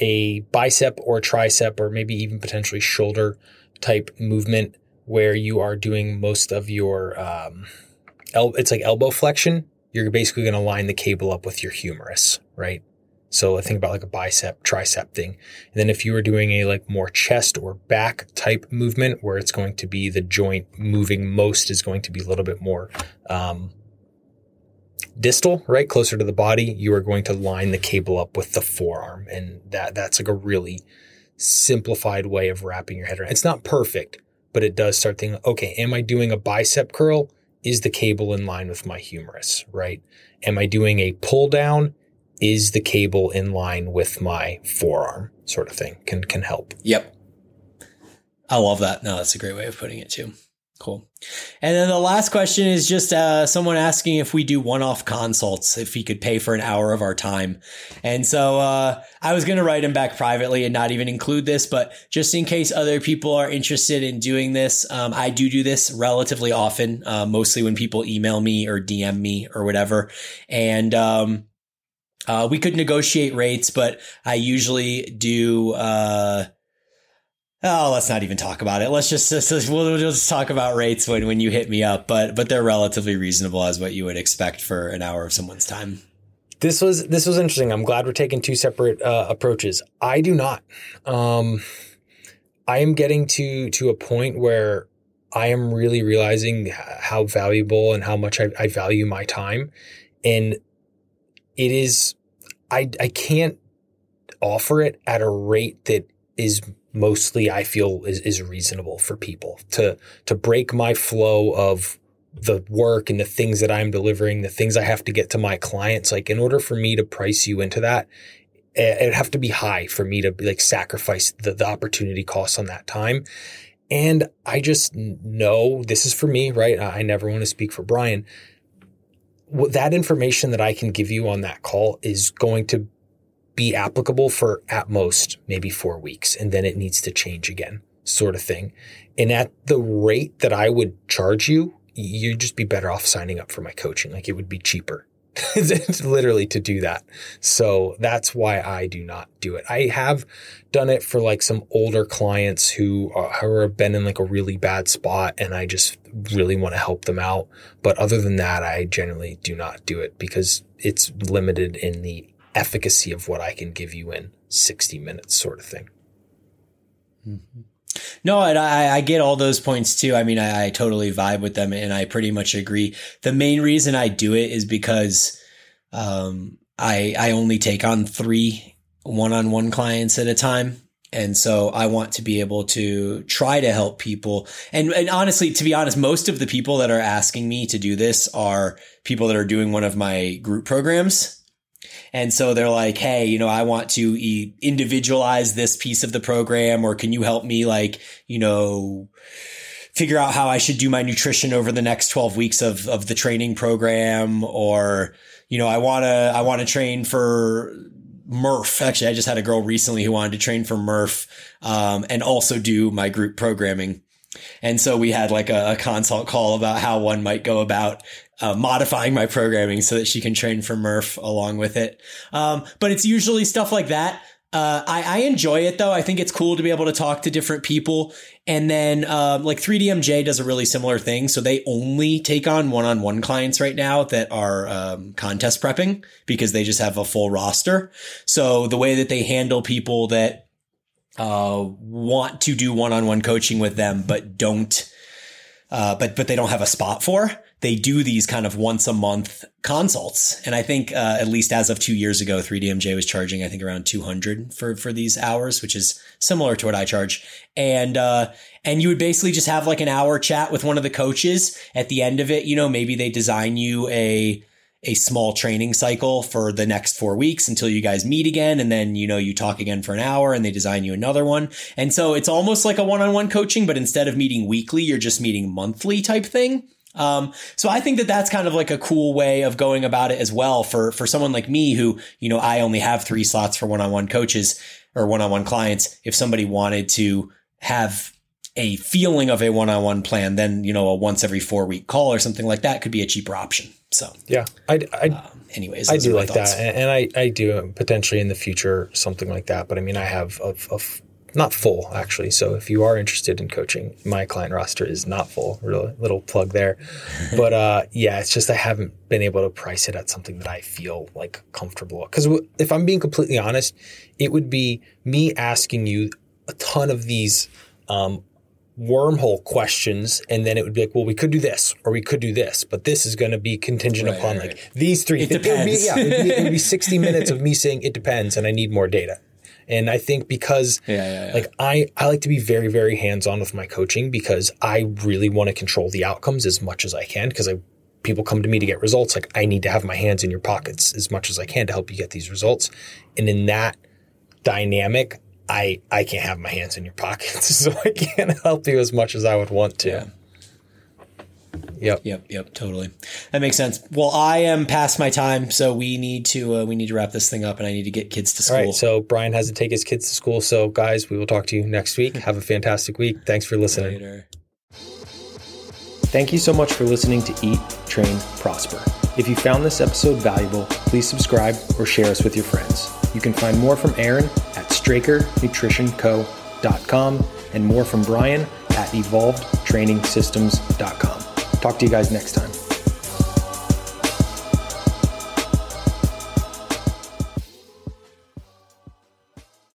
a bicep or tricep or maybe even potentially shoulder type movement where you are doing most of your um, el- it's like elbow flexion you're basically going to line the cable up with your humerus, right? So think about like a bicep, tricep thing. And then if you were doing a like more chest or back type movement where it's going to be the joint moving most is going to be a little bit more, um, distal, right? Closer to the body, you are going to line the cable up with the forearm. And that, that's like a really simplified way of wrapping your head around. It's not perfect, but it does start thinking, okay, am I doing a bicep curl? is the cable in line with my humerus, right? Am I doing a pull down? Is the cable in line with my forearm sort of thing can, can help. Yep. I love that. No, that's a great way of putting it too. Cool. And then the last question is just uh, someone asking if we do one off consults, if he could pay for an hour of our time. And so uh, I was going to write him back privately and not even include this, but just in case other people are interested in doing this, um, I do do this relatively often, uh, mostly when people email me or DM me or whatever. And, um, uh, we could negotiate rates, but I usually do, uh, Oh, let's not even talk about it. Let's just, just we'll, we'll, just talk about rates when, when you hit me up, but but they're relatively reasonable as what you would expect for an hour of someone's time. This was this was interesting. I'm glad we're taking two separate uh, approaches. I do not. Um, I am getting to to a point where I am really realizing how valuable and how much I, I value my time, and it is I I can't offer it at a rate that is mostly I feel is, is reasonable for people to to break my flow of the work and the things that I'm delivering, the things I have to get to my clients. Like in order for me to price you into that, eh, it'd have to be high for me to like sacrifice the, the opportunity costs on that time. And I just know this is for me, right? I never want to speak for Bryan. That information that I can give you on that call is going to be applicable for at most maybe four weeks and then it needs to change again, sort of thing. And at the rate that I would charge you, you'd just be better off signing up for my coaching. Like it would be cheaper. literally to do that. So that's why I do not do it. I have done it for like some older clients who are, who have been in like a really bad spot and I just really want to help them out. But other than that, I generally do not do it because it's limited in the efficacy of what I can give you in 60 minutes, sort of thing. Mm-hmm. No, and I, I get all those points too. I mean, I, I totally vibe with them and I pretty much agree. The main reason I do it is because um, I, I only take on three one on one clients at a time. And so I want to be able to try to help people. And, and honestly, to be honest, most of the people that are asking me to do this are people that are doing one of my group programs. And so they're like, Hey, you know, I want to individualize this piece of the program or can you help me like, you know, figure out how I should do my nutrition over the next 12 weeks of, of the training program or, you know, I want to, I want to train for Murph. Actually, I just had a girl recently who wanted to train for Murph, um, and also do my group programming. And so we had like a, a, consult call about how one might go about uh, modifying my programming so that she can train for Murph along with it. Um, but it's usually stuff like that. Uh, I, I, enjoy it though. I think it's cool to be able to talk to different people. And then, um, like 3DMJ does a really similar thing. So they only take on one on one clients right now that are, um, contest prepping because they just have a full roster. So the way that they handle people that, uh, want to do one on one coaching with them, but don't, uh, but, but they don't have a spot for they do these kind of once a month consults. And I think, uh, at least as of two years ago, 3DMJ was charging, I think around 200 for, for these hours, which is similar to what I charge. And, uh, and you would basically just have like an hour chat with one of the coaches at the end of it. You know, maybe they design you a, a small training cycle for the next four weeks until you guys meet again. And then, you know, you talk again for an hour and they design you another one. And so it's almost like a one on one coaching, but instead of meeting weekly, you're just meeting monthly type thing. Um, so I think that that's kind of like a cool way of going about it as well for, for someone like me who, you know, I only have three slots for one-on-one coaches or one-on-one clients. If somebody wanted to have a feeling of a one-on-one plan, then, you know, a once every four week call or something like that could be a cheaper option. So, yeah, I, I, um, anyways, I do like thoughts. that. And I, I do potentially in the future, something like that. But I mean, I have a, a not full actually. So if you are interested in coaching, my client roster is not full. Real little plug there. but uh, yeah, it's just I haven't been able to price it at something that I feel like comfortable. Because if I'm being completely honest, it would be me asking you a ton of these um, wormhole questions, and then it would be like, well, we could do this or we could do this, but this is going to be contingent right, upon right. like these three. It depends. It would be, yeah, it would be, it would be 60 minutes of me saying it depends, and I need more data. And I think because yeah, yeah, yeah. like I, I like to be very, very hands on with my coaching because I really want to control the outcomes as much as I can because I people come to me to get results. Like I need to have my hands in your pockets as much as I can to help you get these results. And in that dynamic, I I can't have my hands in your pockets, so I can't help you as much as I would want to. Yeah. Yep. Yep. Yep. Totally. That makes sense. Well, I am past my time, so we need to uh, we need to wrap this thing up, and I need to get kids to school. All right. So Bryan has to take his kids to school. So guys, we will talk to you next week. Have a fantastic week. Thanks for listening. Later. Thank you so much for listening to Eat, Train, Prosper. If you found this episode valuable, please subscribe or share us with your friends. You can find more from Aaron at StrakerNutritionCo.com and more from Bryan at EvolvedTrainingSystems.com. Talk to you guys next time.